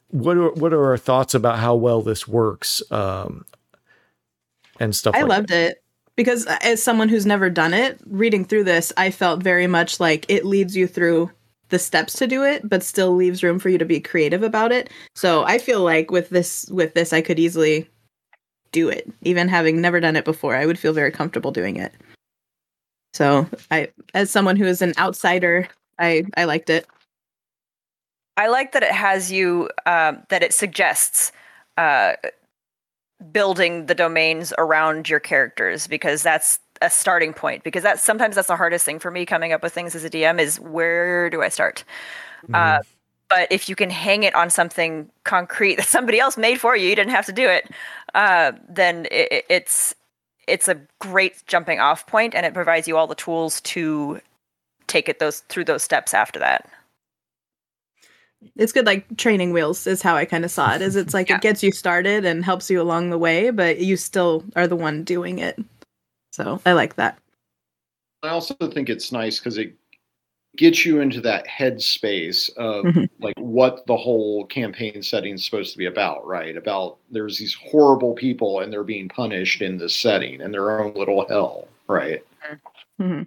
what are what are our thoughts about how well this works? Um, and stuff. I like loved it because uh, as someone who's never done it, reading through this, I felt very much like it leads you through the steps to do it, but still leaves room for you to be creative about it. So I feel like with this with this I could easily do it. Even having never done it before, I would feel very comfortable doing it. So I as someone who is an outsider, I I liked it. I like that it has you um, that it suggests uh, building the domains around your characters because that's a starting point. Because that's sometimes that's the hardest thing for me coming up with things as a DM is where do I start? Mhm. Uh, but if you can hang it on something concrete that somebody else made for you, you didn't have to do it. Uh, then it, it- it's it's a great jumping off point, and it provides you all the tools to take it those through those steps after that. It's good like training wheels is how I kind of saw it. Is it's like *laughs* Yeah. it gets you started and helps you along the way, but you still are the one doing it. So I like that. I also think it's nice because it gets you into that headspace of Mhm. like what the whole campaign setting is supposed to be about, right? About there's these horrible people and they're being punished in this setting in their own little hell, right? hmm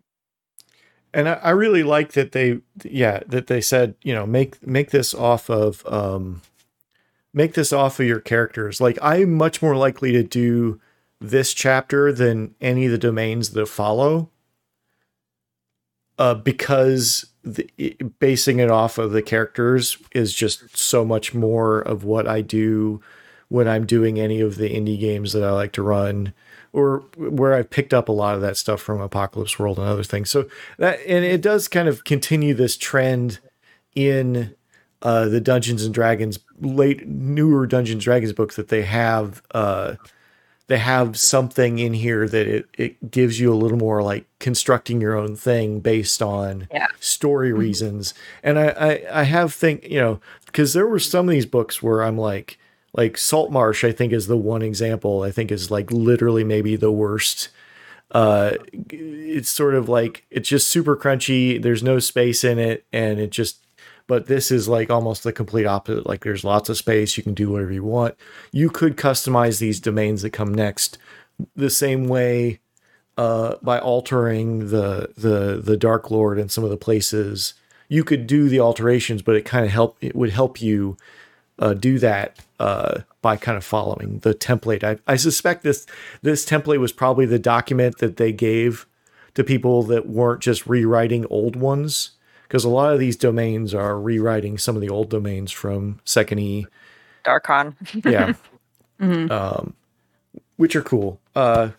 and I, I really like that they yeah that they said you know make make this off of um make this off of your characters like i'm much more likely to do this chapter than any of the domains that follow uh because the, basing it off of the characters is just so much more of what i do when I'm doing any of the indie games that I like to run or where I've picked up a lot of that stuff from Apocalypse World and other things. So that and it does kind of continue this trend in uh, the Dungeons and Dragons late newer Dungeons and Dragons books that they have uh, they have something in here that it, it gives you a little more like constructing your own thing based on Yeah. story reasons. And I, I, I have think, you know, because there were some of these books where I'm like, like Saltmarsh, I think is the one example I think is like literally maybe the worst. Uh, it's sort of like, it's just super crunchy. There's no space in it. And it just, but this is like almost the complete opposite. Like there's lots of space. You can do whatever you want. You could customize these domains that come next the same way uh, by altering the the the Dark Lord and some of the places. You could do the alterations, but it kind of help. It would help you uh, do that uh, by kind of following the template. I, I suspect this this template was probably the document that they gave to people that weren't just rewriting old ones, because a lot of these domains are rewriting some of the old domains from Second E. Darkon. yeah. *laughs* Um which are cool. Uh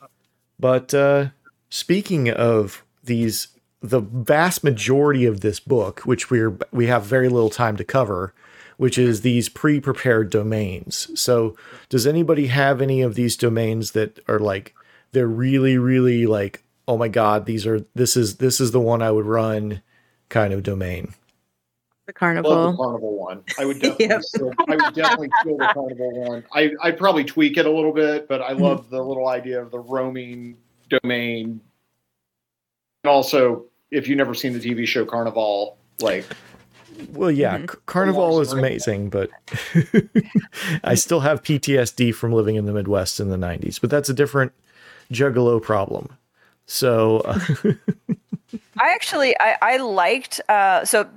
but uh speaking of these the vast majority of this book which we're we have very little time to cover which is these pre-prepared domains. So does anybody have any of these domains that are like they're really really like oh my god these are this is this is the one i would run kind of domain The Love the carnival. carnival one. I would *laughs* definitely, Yep. still, I would definitely kill the carnival one. I I probably tweak it a little bit, but I Mm-hmm. love the little idea of the roaming domain. And also, if you've never seen the TV show Carnival, like Well, yeah, Mhm. Carnival is story. amazing, but *laughs* I still have PTSD from living in the Midwest in the 90s, but that's a different juggalo problem. So, uh, *laughs* *laughs* I actually I, I liked uh so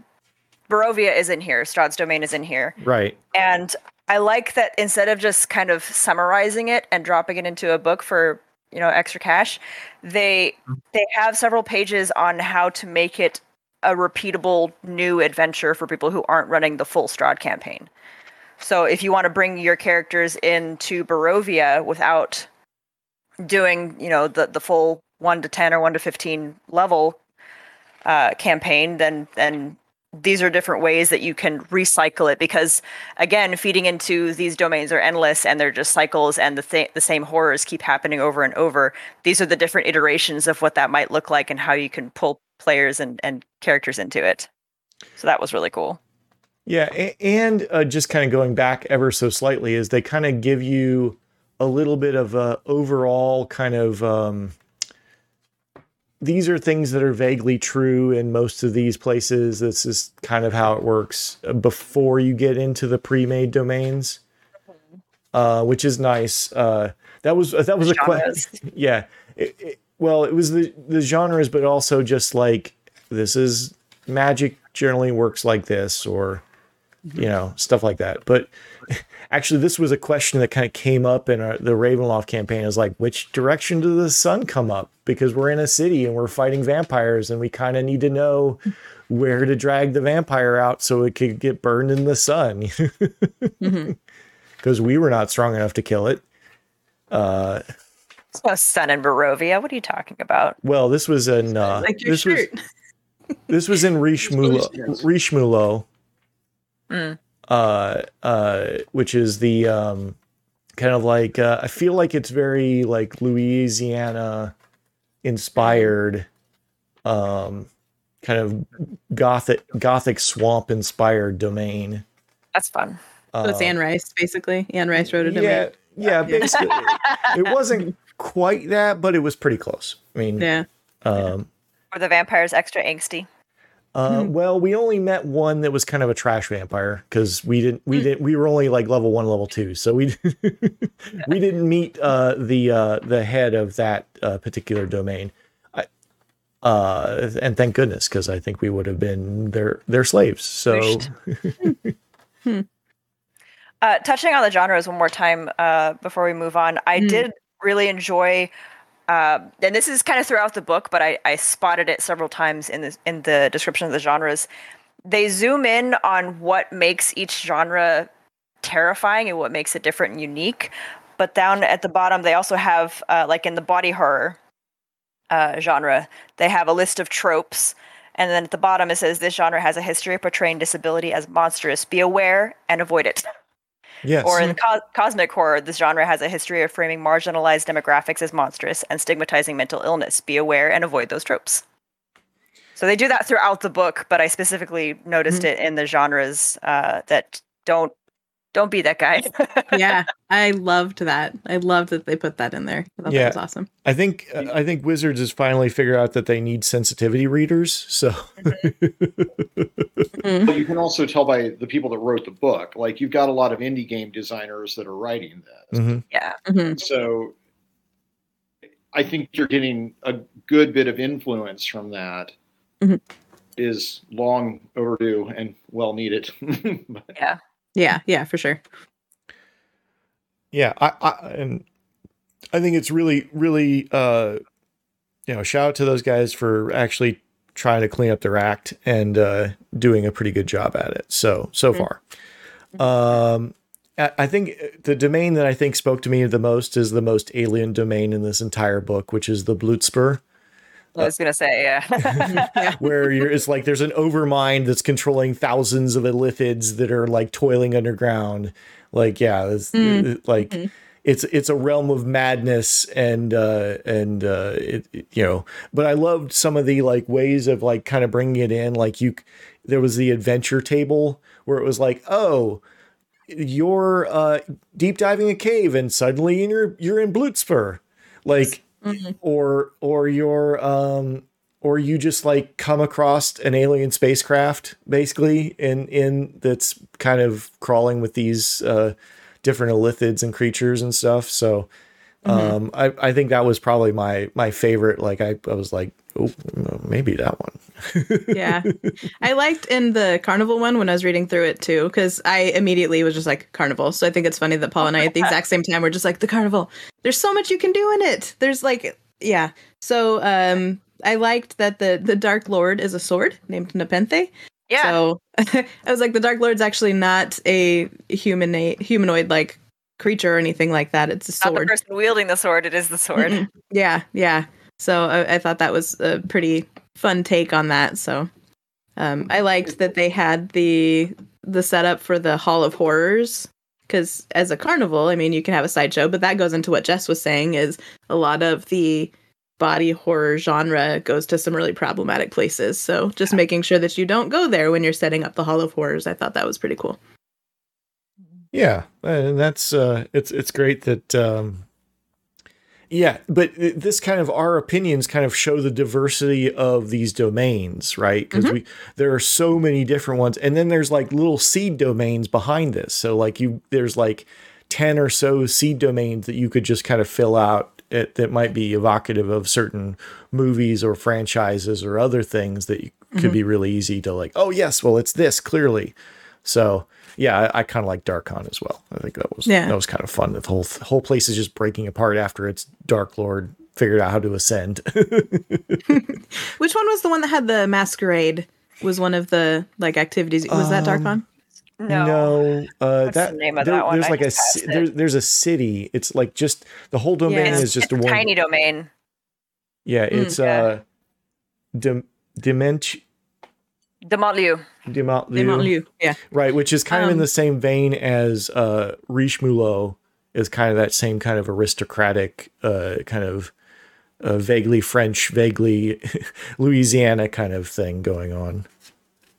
Barovia is in here, Strahd's domain is in here. right. And I like that instead of just kind of summarizing it and dropping it into a book for, you know, extra cash, they they have several pages on how to make it a repeatable new adventure for people who aren't running the full Strahd campaign. So if you want to bring your characters into Barovia without doing, you know, the the full 1 to 10 or 1 to 15 level uh, campaign, then then these are different ways that you can recycle it because again feeding into these domains are endless and they're just cycles and the th- the same horrors keep happening over and over. These are the different iterations of what that might look like and how you can pull players and, and characters into it. So that was really cool. Yeah, and uh, just kind of going back ever so slightly is they kind of give you a little bit of a overall kind of um, these are things that are vaguely true in most of these places. This is kind of how it works uh, before you get into the pre-made domains, uh, which is nice. Uh, that was that was a question. *laughs* Yeah, It- it- well, it was the the genres, but also just like this is magic generally works like this, or you know stuff like that. But *laughs* actually, this was a question that kind of came up in our, the Ravenloft campaign. Is like, which direction does the sun come up? Because we're in a city and we're fighting vampires, and we kind of need to know where to drag the vampire out so it could get burned in the sun. *laughs* Because we were not strong enough to kill it. Uh, it's no sun in barovia what are you talking about well, this was in uh, Like your this was this was in *laughs* Richemulot, Richemulot Mm. Uh, uh, which is the um, kind of like uh, I feel like it's very like Louisiana inspired, um, kind of gothic gothic swamp inspired domain. that's fun So it's Anne Rice, basically. Anne Rice wrote a domain. yeah, yeah, basically, *laughs* it wasn't quite that, but it was pretty close. I mean, Yeah. um, were the vampires extra angsty Uh, Hmm. well, we only met one that was kind of a trash vampire because we didn't we Hmm. didn't we were only like level one, level two, so we we didn't meet uh, the uh, the head of that uh, particular domain. I, uh, and thank goodness because I think we would have been their their slaves. So Wished. *laughs* Uh, touching on the genres one more time uh, before we move on, I Mm. did really enjoy, uh, and this is kind of throughout the book, but I, I spotted it several times in the in the description of the genres. They zoom in on what makes each genre terrifying and what makes it different and unique. But down at the bottom, they also have, uh, like in the body horror uh, genre, they have a list of tropes. And then at the bottom, it says this genre has a history of portraying disability as monstrous. Be aware and avoid it. *laughs* Yes. Or in co- cosmic horror, this genre has a history of framing marginalized demographics as monstrous and stigmatizing mental illness. Be aware and avoid those tropes. So they do that throughout the book, but I specifically noticed Mm-hmm. it in the genres uh, that don't don't be that guy. *laughs* yeah, I loved that. I loved that they put that in there. I thought Yeah. that was awesome. I think I think Wizards has finally figured out that they need sensitivity readers. So *laughs* But you can also tell by the people that wrote the book. Like you've got a lot of indie game designers that are writing this. Mhm. yeah. Mhm. So I think you're getting a good bit of influence from that. Is Mhm. long overdue and well needed. *laughs* But Yeah. Yeah, yeah, for sure. yeah, I, I and I think it's really really uh you know shout out to those guys for actually trying to clean up their act and uh doing a pretty good job at it. So so Mhm. far. Um I I think the domain that I think spoke to me the most is the most alien domain in this entire book, which is the Bluetspur. I was gonna say, *laughs* yeah. where you're it's like there's an overmind that's controlling thousands of illithids that are like toiling underground like yeah it's Mm. like Mhm. it's it's a realm of madness and uh and uh it, it- you know but i loved some of the like ways of like kind of bringing it in like you there was the adventure table where it was like oh you're uh deep diving a cave and suddenly you're you're in Bluetspur like Mhm. or or you're um or you just like come across an alien spacecraft basically in in that's kind of crawling with these uh different illithids and creatures and stuff so um I, I think that was probably my my favorite like I, I was like oh maybe that one *laughs* yeah. I liked in the carnival one when I was reading through it too, because I immediately was just like carnival. So I think it's funny that Paul and I at the *laughs* exact same time were just like the carnival. There's so much you can do in it. There's like yeah. So um I liked that the the Dark Lord is a sword named Nepenthe. yeah. So *laughs* I was like, the Dark Lord's actually not a human humanoid like creature or anything like that. It's a sword. Not the person wielding the sword, it is the sword. Mm-mm. Yeah, yeah. So I, I thought that was a pretty fun take on that. So um, I liked that they had the the setup for the Hall of Horrors because as a carnival, I mean, you can have a sideshow, but that goes into what Jess was saying is a lot of the body horror genre goes to some really problematic places. So just making sure that you don't go there when you're setting up the Hall of Horrors, I thought that was pretty cool. Yeah, and that's uh, it's it's great that um, yeah, but this kind of our opinions kind of show the diversity of these domains, right? Because we there are so many different ones, and then there's like little seed domains behind this. So like you, there's like ten or so seed domains that you could just kind of fill out. It, that might be evocative of certain movies or franchises or other things that you, could be really easy to like. Oh yes, well it's this clearly. So yeah, I, I kind of like Darkon as well. I think that was Yeah. that was kind of fun. The whole whole place is just breaking apart after its Dark Lord figured out how to ascend. *laughs* Which one was the one that had the masquerade? Was one of the like activities? Was that Um, Darkon? No. uh, What's that the name of there- that one? there's I like a ci- passed there's, there's a city. It's like just the whole domain Yeah. is just it's a a one. tiny domain. yeah, Mm, it's yeah. uh, dim, Dement. Dementlieu. They Mont Yeah. Right, which is kind of in Um, the same vein as uh Richemulot is kind of that same kind of aristocratic uh kind of uh, vaguely French, vaguely *laughs* Louisiana kind of thing going on.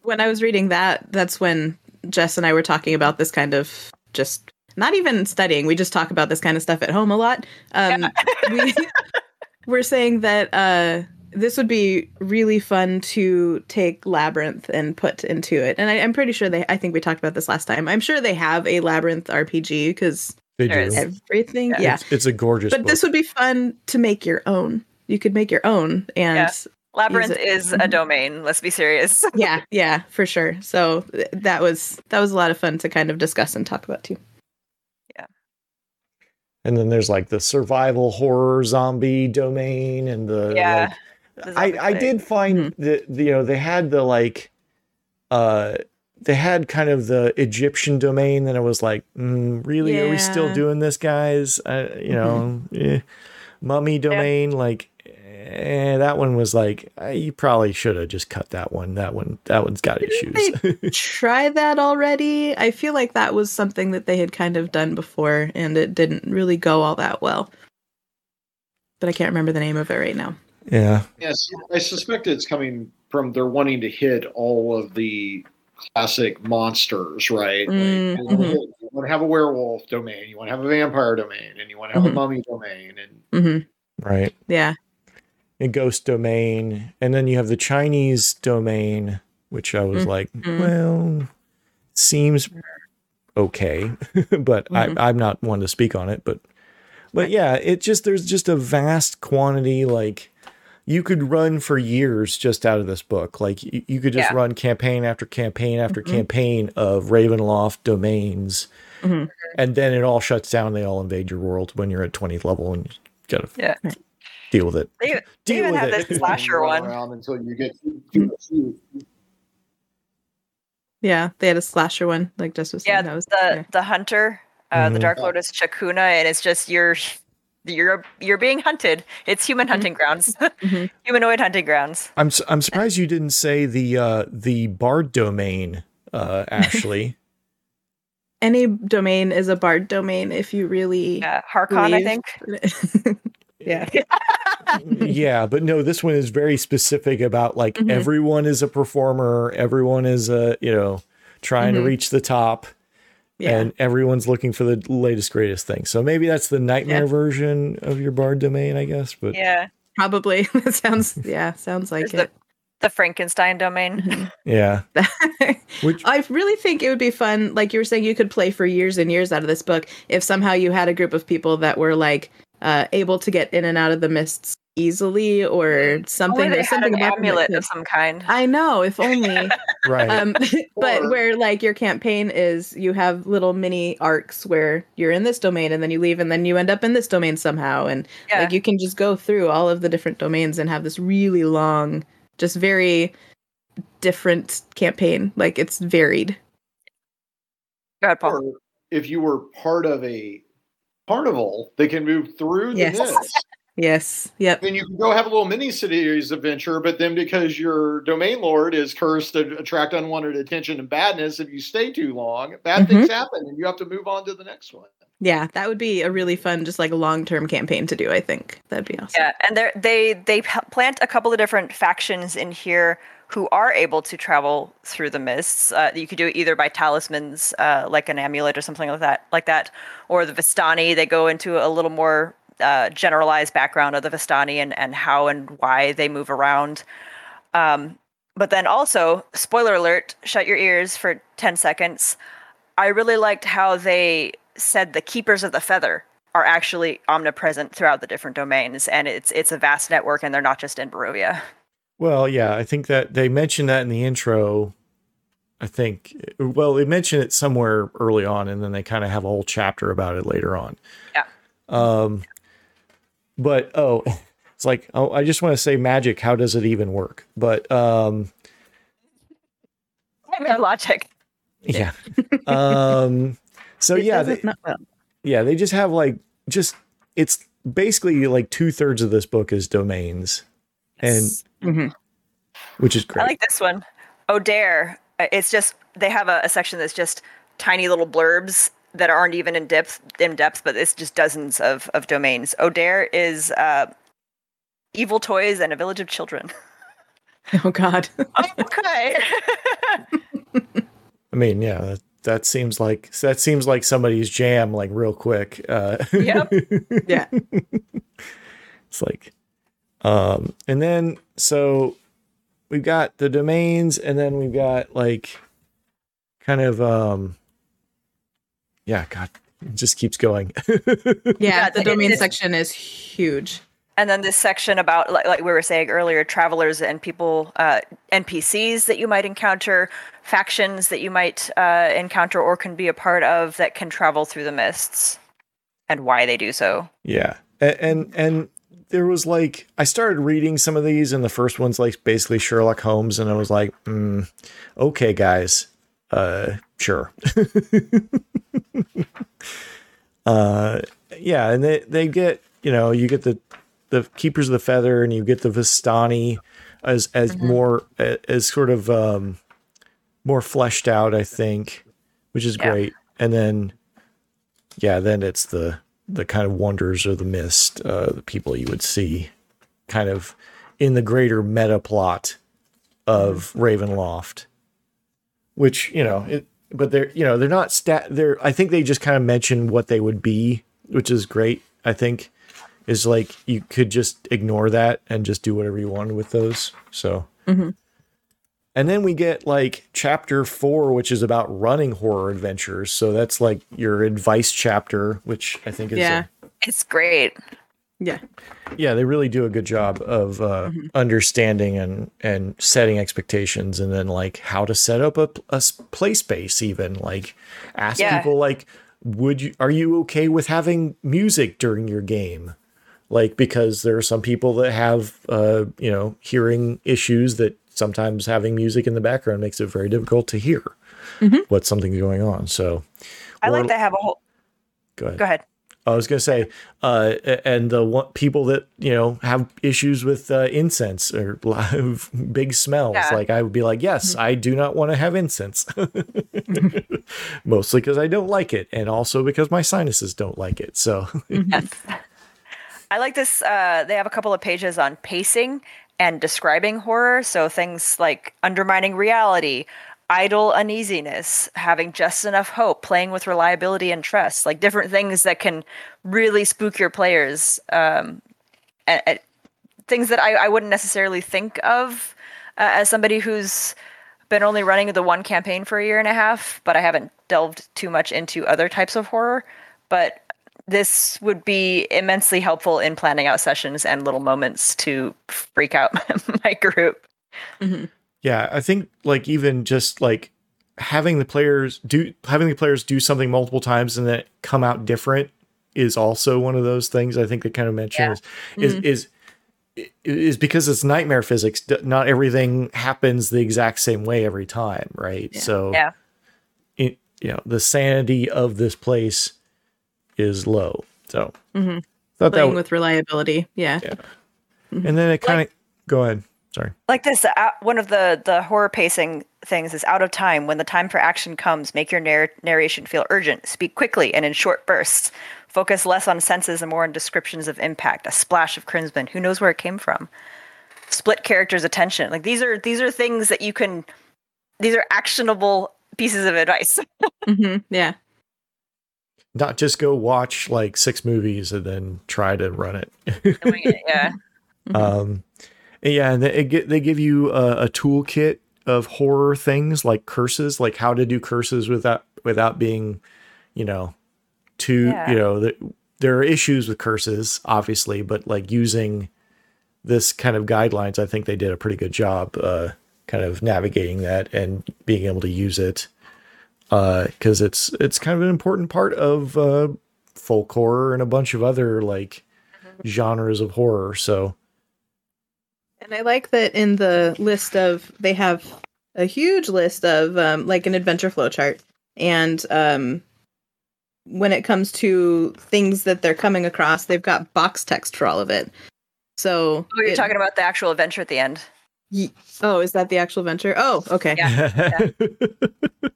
When I was reading that, that's when Jess and I were talking about this kind of just not even studying. We just talk about this kind of stuff at home a lot. Um, *laughs* we, *laughs* we're saying that uh, this would be really fun to take Labyrinth and put into it. And I, I'm pretty sure they, I think we talked about this last time. I'm sure they have a Labyrinth RPG because They do. everything. Yeah. Yeah. It's, it's a gorgeous But book. this would be fun to make your own. You could make your own. And Yeah. Labyrinth is a domain. Let's be serious. *laughs* yeah, yeah, for sure. So th- that was that was a lot of fun to kind of discuss and talk about too. Yeah. And then there's like the survival horror zombie domain and the Yeah. like The I, I did find that the, you know they had the like uh they had kind of the Egyptian domain. and it was like, mm, really, are we still doing this, guys? Uh, you know, *laughs* eh. mummy domain, like. Eh, that one was like eh, you probably should have just cut that one. That one, that one's got issues. *laughs* Try that already. I feel like that was something that they had kind of done before, and it didn't really go all that well. But I can't remember the name of it right now. Yeah, Yes, I suspect it's coming from they're wanting to hit all of the classic monsters, right? Mm, you, wanna mhm. hit- you want to have a werewolf domain, you want to have a vampire domain, and you want to have Mhm. a mummy domain, and hmm right. Yeah. a ghost domain, and then you have the Chinese domain, which I was Mhm. like, well, seems okay, *laughs* but. I, I'm not one to speak on it. But, but yeah, it just there's just a vast quantity. Like you could run for years just out of this book. Like you, you could just Yeah. run campaign after campaign after Mhm. campaign of Ravenloft domains, Mhm. and then it all shuts down. They all invade your world when you're at 20th level, and you gotta Yeah. deal with it. They, *laughs* they Deal even with have it. this *laughs* slasher one. until you get to, to, Yeah. They had a slasher one, like just was. Yeah, that was the yeah. the hunter, uh, the Mhm. Dark Lotus Chakuna, and it's just you're you're you're being hunted. It's human hunting grounds, *laughs* Mhm. humanoid hunting grounds. I'm su- I'm surprised you didn't say the uh the bard domain, uh Ashley. *laughs* Any domain is a bard domain if you really. Yeah, Harkon, I think. *laughs* yeah. yeah, but no, this one is very specific about like Mhm. everyone is a performer, everyone is a you know trying to Mhm. reach the top, Yeah. and everyone's looking for the latest greatest thing. So maybe that's the nightmare Yeah. version of your bard domain, I guess. But Yeah, Probably. *laughs* that sounds. Yeah. Sounds like There's it. the Frankenstein domain. yeah, *laughs* which I really think it would be fun, like you were saying, you could play for years and years out of this book if somehow you had a group of people that were like uh, able to get in and out of the mists easily or something. or, they There's something about them amulet of some kind. I know, if only. *laughs* right, um, *laughs* but Or- where like your campaign is, you have little mini arcs where you're in this domain and then you leave and then you end up in this domain somehow, and Yeah, like you can just go through all of the different domains and have this really long, just very different campaign. Like it's varied. go ahead, Paul. or if you were part of a carnival, they can move through the Yes. mist. Yes. Yep. then you can go have a little mini series adventure, but then because your domain lord is cursed to attract unwanted attention and badness, if you stay too long, bad things happen and you have to move on to the next one. Yeah, that would be a really fun, just like a long term campaign to do. I think that'd be awesome. Yeah, and they they they plant a couple of different factions in here who are able to travel through the mists. Uh, you could do it either by talismans, uh, like an amulet or something like that, like that, or the Vistani. They go into a little more uh, generalized background of the Vistani and and how and why they move around. Um, but then also, spoiler alert, shut your ears for ten seconds. I really liked how they said the keepers of the feather are actually omnipresent throughout the different domains, and it's it's a vast network, and they're not just in Barovia. Well, yeah, I think that they mentioned that in the intro. I think, well, they mentioned it somewhere early on, and then they kind of have a whole chapter about it later on. Yeah. Um, but oh, *laughs* it's like, oh, I just want to say magic. How does it even work? But um, Their logic. yeah. um, so *laughs* It yeah, they, well. yeah, they just have like just it's basically like two thirds of this book is domains, and Mhm. which is great. I like this one. Odaire. uh, It's just they have a, a section that's just tiny little blurbs that aren't even in depth in depth, but it's just dozens of of domains. Odaire is uh, evil toys and a village of children. *laughs* Oh God. *laughs* okay. I mean, yeah, that, that seems like that seems like somebody's jam, like real quick. Uh, Yep. *laughs* yeah. it's like, um, and then so we've got the domains, and then we've got like kind of, um, yeah, God, it just keeps going. *laughs* Yeah. Yeah, the it- domain it- section is huge. and then this section about like, like we were saying earlier travelers and people uh, npcs that you might encounter factions that you might uh, encounter or can be a part of that can travel through the mists and why they do so Yeah. And, and and there was like I started reading some of these and the first one's like basically Sherlock Holmes and I was like, mm, okay guys. uh, sure. *laughs* *laughs* uh, yeah, and they they get you know you get the the keepers of the feather, and you get the Vistani as as more as sort of um, more fleshed out, I think, which is Yeah. great. And then, yeah, then it's the the kind of wonders of the mist, uh, the people you would see, kind of in the greater meta plot of Ravenloft, which you know it. But they're you know they're not stat. They're I think they just kind of mention what they would be, which is great. I think is like you could just ignore that and just do whatever you wanted with those. So. Mm-hmm. And then we get like chapter four, which is about running horror adventures. So that's like your advice chapter, which I think is a- Yeah. It's great. Yeah. yeah, they really do a good job of uh, understanding and and setting expectations, and then like how to set up a play space. Even like ask Yeah. people like, would you are you okay with having music during your game? Like because there are some people that have uh, you know hearing issues that sometimes having music in the background makes it very difficult to hear what something's going on. So I like to have a whole. go ahead. Go ahead. I was gonna say, uh, and the one, people that you know have issues with uh, incense or *laughs* big smells, Yeah. like I would be like, yes, I do not want to have incense, *laughs* mostly because I don't like it, and also because my sinuses don't like it. So Yes. I like this. Uh, they have a couple of pages on pacing and describing horror. So things like undermining reality, idle uneasiness, having just enough hope, playing with reliability and trust, like different things that can really spook your players. Um, and, things that I, I wouldn't necessarily think of uh, as somebody who's been only running the one campaign for a year and a half, but I haven't delved too much into other types of horror. But this would be immensely helpful in planning out sessions and little moments to freak out *laughs* my group. Yeah, I think like even just like having the players do having the players do something multiple times and then come out different is also one of those things I think they kind of mention Yeah. is, is is is because it's nightmare physics. Not everything happens the exact same way every time, right? So Yeah. it, you know the sanity of this place is low. So Mhm. thought that, Playing w- with reliability. Yeah. and then it kind of go ahead. Sorry. Like this, uh, one of the the horror pacing things is out of time. When the time for action comes, make your narr- narration feel urgent. Speak quickly and in short bursts. Focus less on senses and more on descriptions of impact. A splash of crimson. Who knows where it came from? Split characters' attention. Like these are these are things that you can. These are actionable pieces of advice. *laughs* hmm Yeah. Not just go watch like six movies and then try to run it. yeah. *laughs* Um, yeah, and they, they give you a, a toolkit of horror things like curses, like how to do curses without without being, you know, too Yeah. you know the, there are issues with curses, obviously, but like using this kind of guidelines, I think they did a pretty good job, uh, kind of navigating that and being able to use it, because it's it's kind of an important part of uh, folk horror and a bunch of other like genres of horror. So. And I like that in the list of they have a huge list of um, like an adventure flow chart, and um, when it comes to things that they're coming across, they've got box text for all of it. So Oh, you're it- talking about the actual adventure at the end. Ye- oh, is that the actual venture? Oh, okay. Yeah. *laughs*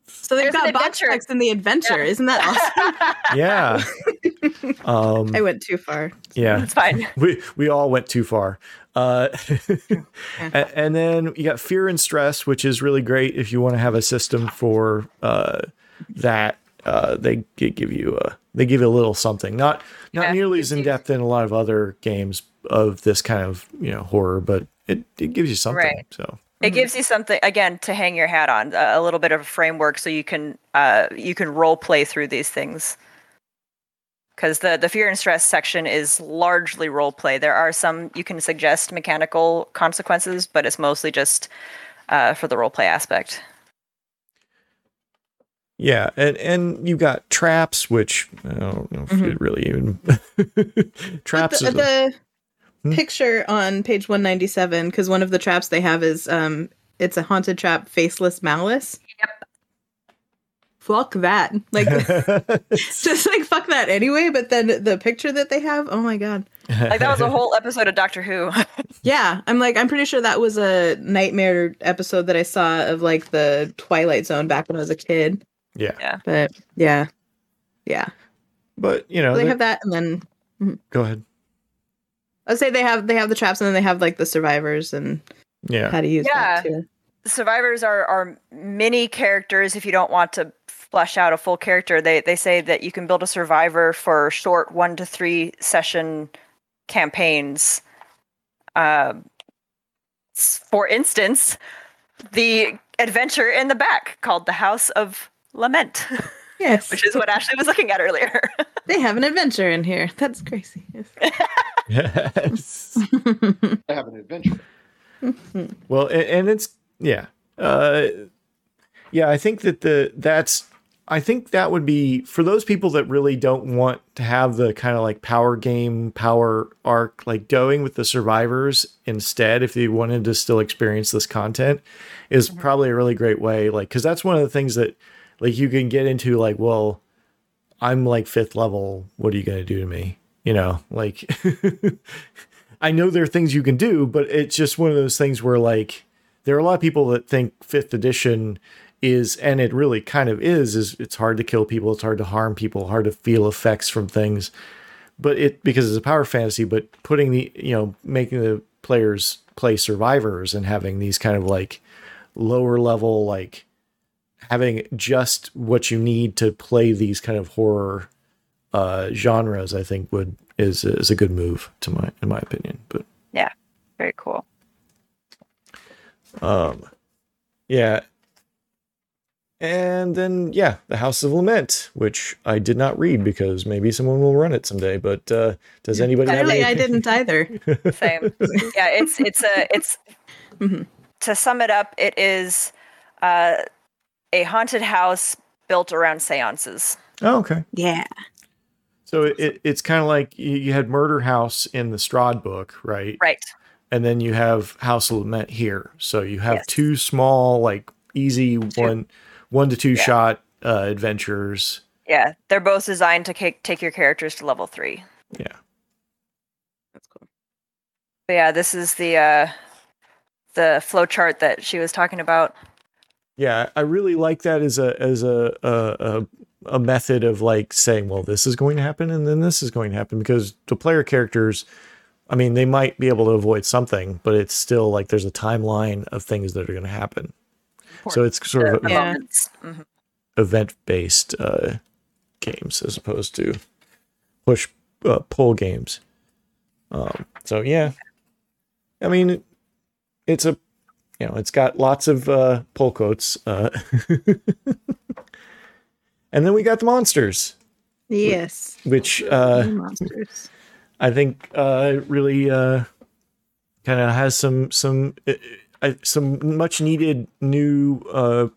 So they've There's an got box adventure. text in the adventure. Yeah. Isn't that awesome? *laughs* yeah. *laughs* Um, I went too far. yeah. it's fine. We we all went too far. Uh, a- and then you got fear and stress, which is really great if you want to have a system for uh, that. Uh, they give you a they give you a little something, not not Yeah. nearly as in depth in a lot of other games of this kind of you know horror, but it, it gives you something. Right. So It gives you something again to hang your hat on, a, little bit of a framework, so you can uh, you can role play through these things. Because the the fear and stress section is largely role play. There are some you can suggest mechanical consequences, but it's mostly just uh, for the role play aspect. yeah, and and you got traps, which I don't know if Mhm. it really even *laughs* traps. the, is the? Picture on page 197 because one of the traps they have is um it's a haunted trap faceless malice Yep. fuck that. Like *laughs* just like fuck that anyway. But then the picture that they have, oh my god. Like that was a whole episode of Doctor Who. *laughs* Yeah, I'm like I'm pretty sure that was a nightmare episode that I saw of like the Twilight Zone back when I was a kid. yeah. Yeah. But yeah, yeah. But you know, they the- have that, and then go ahead. I'd say they have they have the traps, and then they have like the survivors and Yeah. how to use Yeah. that too. survivors are are mini characters if you don't want to flesh out a full character they they say that you can build a survivor for short one to three session campaigns um s- for instance the adventure in the back called the house of lament *laughs* Yes, which is what ashley was looking at earlier *laughs* they have an adventure in here. That's crazy. Yes. *laughs* Yes. *laughs* I have an adventure. well, and, and it's yeah, uh, yeah. I think that the that's I think that would be for those people that really don't want to have the kind of like power game, power arc, like going with the survivors instead. If they wanted to still experience this content, is probably a really great way. Like, because that's one of the things that like you can get into. Like, well, I'm like fifth level. What are you going to do to me? You know, like *laughs* I know there are things you can do, but it's just one of those things where like there are a lot of people that think fifth edition is, and it really kind of is, is it's hard to kill people, it's hard to harm people, hard to feel effects from things. But it because it's a power fantasy, but putting the you know, making the players play survivors and having these kind of like lower level like having just what you need to play these kind of horror uh genres i think would is is a good move to my in my opinion but yeah, very cool um yeah and then yeah the house of lament which i did not read because maybe someone will run it someday but uh does anybody have Clearly, any I didn't *laughs* either. Same. yeah, it's it's a it's *laughs* Mhm. to sum it up, it is uh, a haunted house built around seances. oh okay Yeah. so it, it it's kind of like you, you had murder house in the strahd book right Right. and then you have house of lament here so you have Yes. two small like easy one one to two Yeah. shot uh adventures Yeah, they're both designed to ca- take your characters to level three. yeah That's cool. But yeah, this is the uh, the flow chart that she was talking about. Yeah, I really like that as a as a a, a a method of like saying, well, this is going to happen and then this is going to happen because the player characters, I mean, they might be able to avoid something, but it's still like there's a timeline of things that are going to happen. So it's sort of Yeah. moments. Event based uh, games as opposed to push uh, pull games. Um, so yeah, I mean, it's a you know it's got lots of uh, pull quotes, uh, *laughs* and then we got the monsters, Yes. which uh, monsters. I think uh, really uh, kind of has some some uh, uh, some much needed new uh,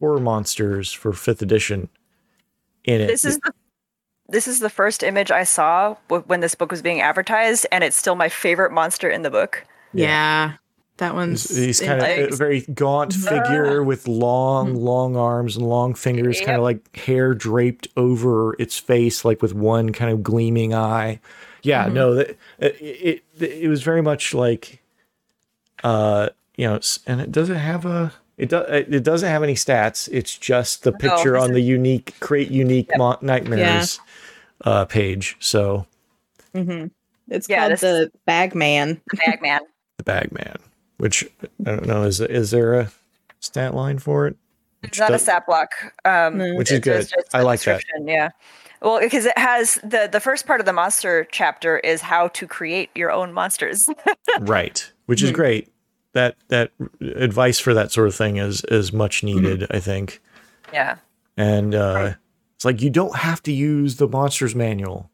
horror monsters for fifth edition in it. This is the this is the first image I saw when this book was being advertised, and it's still my favorite monster in the book. Yeah. Yeah. That one's He's, he's kind of a very gaunt figure with long, long arms and long fingers, kind of like hair draped over its face, like with one kind of gleaming eye. Yeah, no, that it, it it was very much like, uh, you know, and it doesn't have a it does it doesn't have any stats. It's just the picture this on the unique create unique mo- nightmares uh page. So mm-hmm. It's Yeah, called this- the Bagman. The Bagman. the Bagman, which I don't know, is is there a stat line for it? It's not a does- stat block. Um, No. Which is it's just- good. just I like that. Yeah. Well, because it has the the first part of the monster chapter is how to create your own monsters. *laughs* right which is great that that advice for that sort of thing is is much needed i think yeah. and uh it's like you don't have to use the monsters manual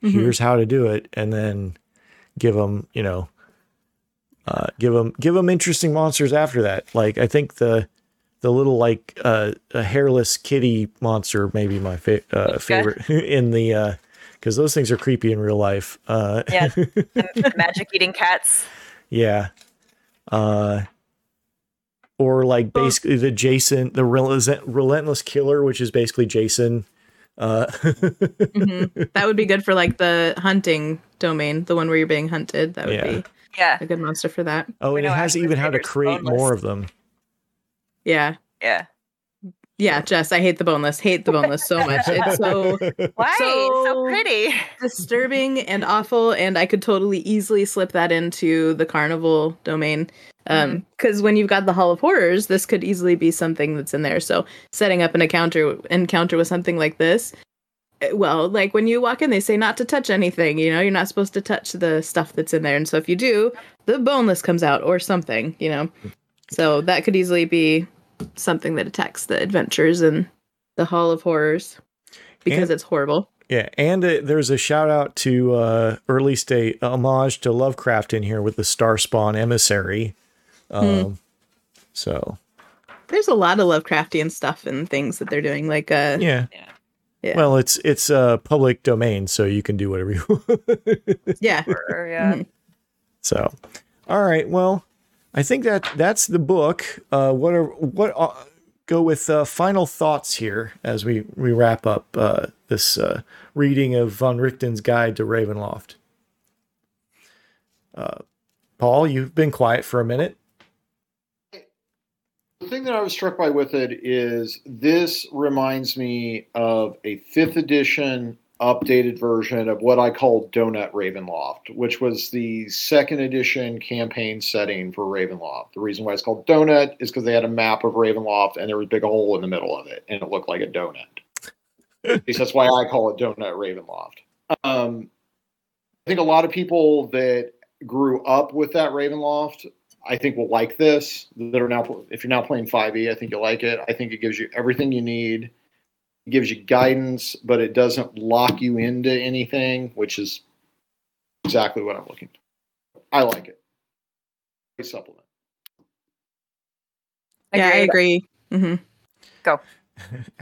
here's how to do it and then give them you know uh give them give them interesting monsters after that like i think the the little like uh a hairless kitty monster may be my fa- uh, favorite *laughs* in the uh because those things are creepy in real life uh Yeah. *laughs* the magic eating cats. Yeah. Uh or like basically the Jason, the relentless, relentless killer, which is basically Jason. Uh, *laughs* hmm That would be good for like the hunting domain, the one where you're being hunted. That would Yeah. be Yeah, a good monster for that. oh, and it has even how to create boneless. more of them. Yeah. yeah. Yeah, Jess, I hate the boneless. Hate the boneless so much. It's so *laughs* Why? So, So- pretty. disturbing and awful and i could totally easily slip that into the carnival domain um because when you've got the hall of horrors this could easily be something that's in there so setting up an encounter encounter with something like this well like when you walk in they say not to touch anything you know you're not supposed to touch the stuff that's in there and so if you do the boneless comes out or something you know so that could easily be something that attacks the adventures and the hall of horrors because And- it's horrible Yeah, and uh, there's a shout out to uh, early state homage to Lovecraft in here with the Star Spawn emissary. Um, So There's a lot of Lovecraftian stuff and things that they're doing. Like, uh, yeah. Yeah. Yeah. Well, it's it's uh, public domain, so you can do whatever you. *laughs* yeah, Or, yeah. Mhm. so, all right. Well, I think that that's the book. Uh, what are what? Uh, go with uh, final thoughts here as we we wrap up uh, this uh, reading of von Richten's Guide to Ravenloft. Uh, Paul, you've been quiet for a minute. Thing that I was struck by with it is this reminds me of a fifth edition updated version of what I call Donut Ravenloft, which was the second edition campaign setting for Ravenloft. The reason why it's called Donut is because they had a map of Ravenloft and there was a big hole in the middle of it and it looked like a donut. At least that's why I call it Donut Ravenloft. Um, I think a lot of people that grew up with that Ravenloft I think will like this. That are now, if you're now playing 5e, I think you'll like it. I think it gives you everything you need. It gives you guidance, but it doesn't lock you into anything, which is exactly what I'm looking for. I like it. Great supplement. yeah, I agree. hmm Go. *laughs*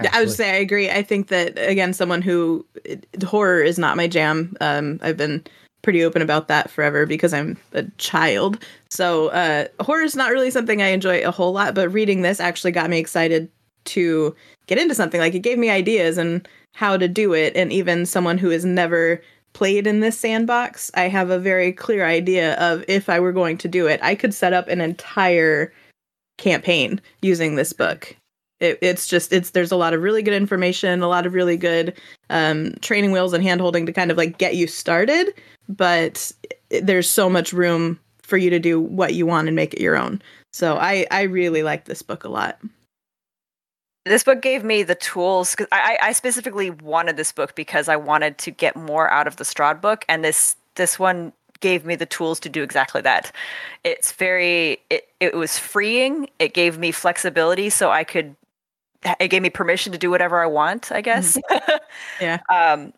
Yeah, I would say I agree. I think that again, someone who it, horror is not my jam. Um, I've been pretty open about that forever because I'm a child. So uh, horror is not really something I enjoy a whole lot. But reading this actually got me excited to get into something. Like it gave me ideas and how to do it. And even someone who has never played in this sandbox, I have a very clear idea of if I were going to do it, I could set up an entire campaign using this book it, it's just it's there's a lot of really good information a lot of really good um, training wheels and hand holding to kind of like get you started but there's so much room for you to do what you want and make it your own so i i really like this book a lot this book gave me the tools 'cause I, I specifically wanted this book because I wanted to get more out of the Strahd book, and this this one gave me the tools to do exactly that. It's very it, it was freeing. It gave me flexibility, so I could. It gave me permission to do whatever I want, I guess. *laughs* Yeah. Um,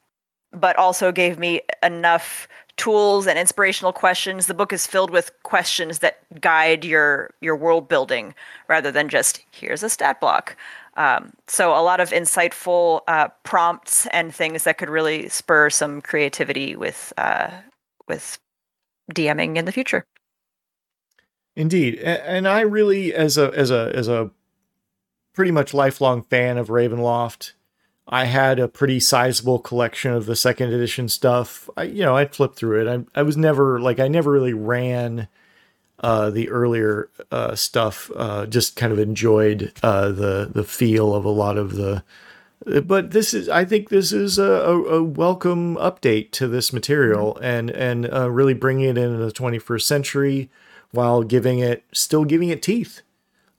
but also gave me enough tools and inspirational questions. The book is filled with questions that guide your your world building rather than just here's a stat block. Um, so a lot of insightful uh, prompts and things that could really spur some creativity with uh, with DMing in the future. Indeed, and I really, as a as a as a pretty much lifelong fan of Ravenloft, I had a pretty sizable collection of the second edition stuff. I, you know, I flipped through it. I I was never like I never really ran uh, the earlier uh, stuff. Uh, just kind of enjoyed uh, the the feel of a lot of the. But this is, I think, this is a, a, welcome update to this material, and and uh, really bringing it into the 21st century while giving it still giving it teeth.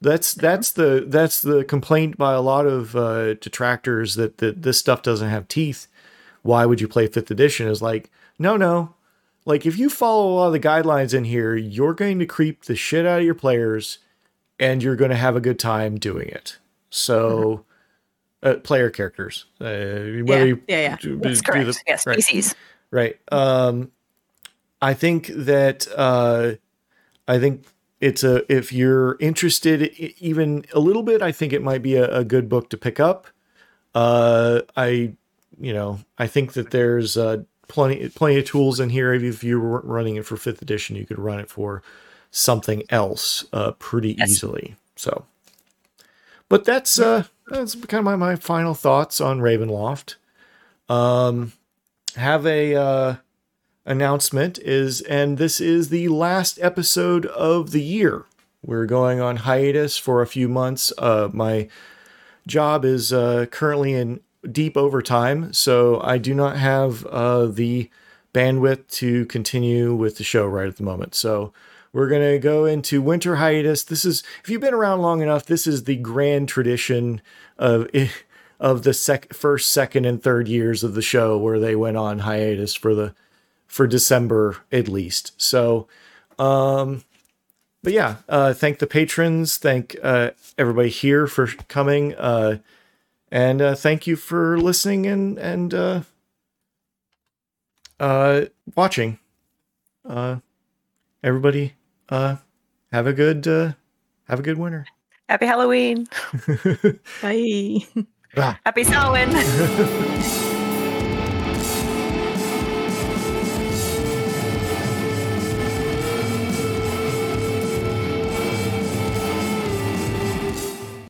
That's that's the that's the complaint by a lot of uh, detractors that that this stuff doesn't have teeth. Why would you play fifth edition? Is like no no, like if you follow a lot of the guidelines in here, you're going to creep the shit out of your players, and you're going to have a good time doing it. So, uh, player characters, uh, whether yeah you yeah yeah do- That's do correct. the- yes, right. species. Right. Um, I think that uh, I think it's a if you're interested even a little bit, I think it might be a, a good book to pick up. Uh, I you know I think that there's uh, plenty plenty of tools in here. If you're running it for fifth edition, you could run it for something else uh, pretty Yes. easily. So, but that's uh that's kind of my, my final thoughts on Ravenloft. Um, have a uh, announcement is, and this is the last episode of the year. We're going on hiatus for a few months. Uh, my job is uh, currently in deep overtime, so I do not have uh, the bandwidth to continue with the show right at the moment. So we're going to go into winter hiatus. This is, if you've been around long enough, this is the grand tradition of *laughs* of the sec- first, second, and third years of the show where they went on hiatus for the for December at least. So, um, but yeah, uh, thank the patrons, thank uh, everybody here for coming, uh, and uh, thank you for listening and and uh, uh, watching. Uh, everybody, uh, have a good uh, have a good winter. Happy Halloween. *laughs* Bye. Happy Samhain. *laughs*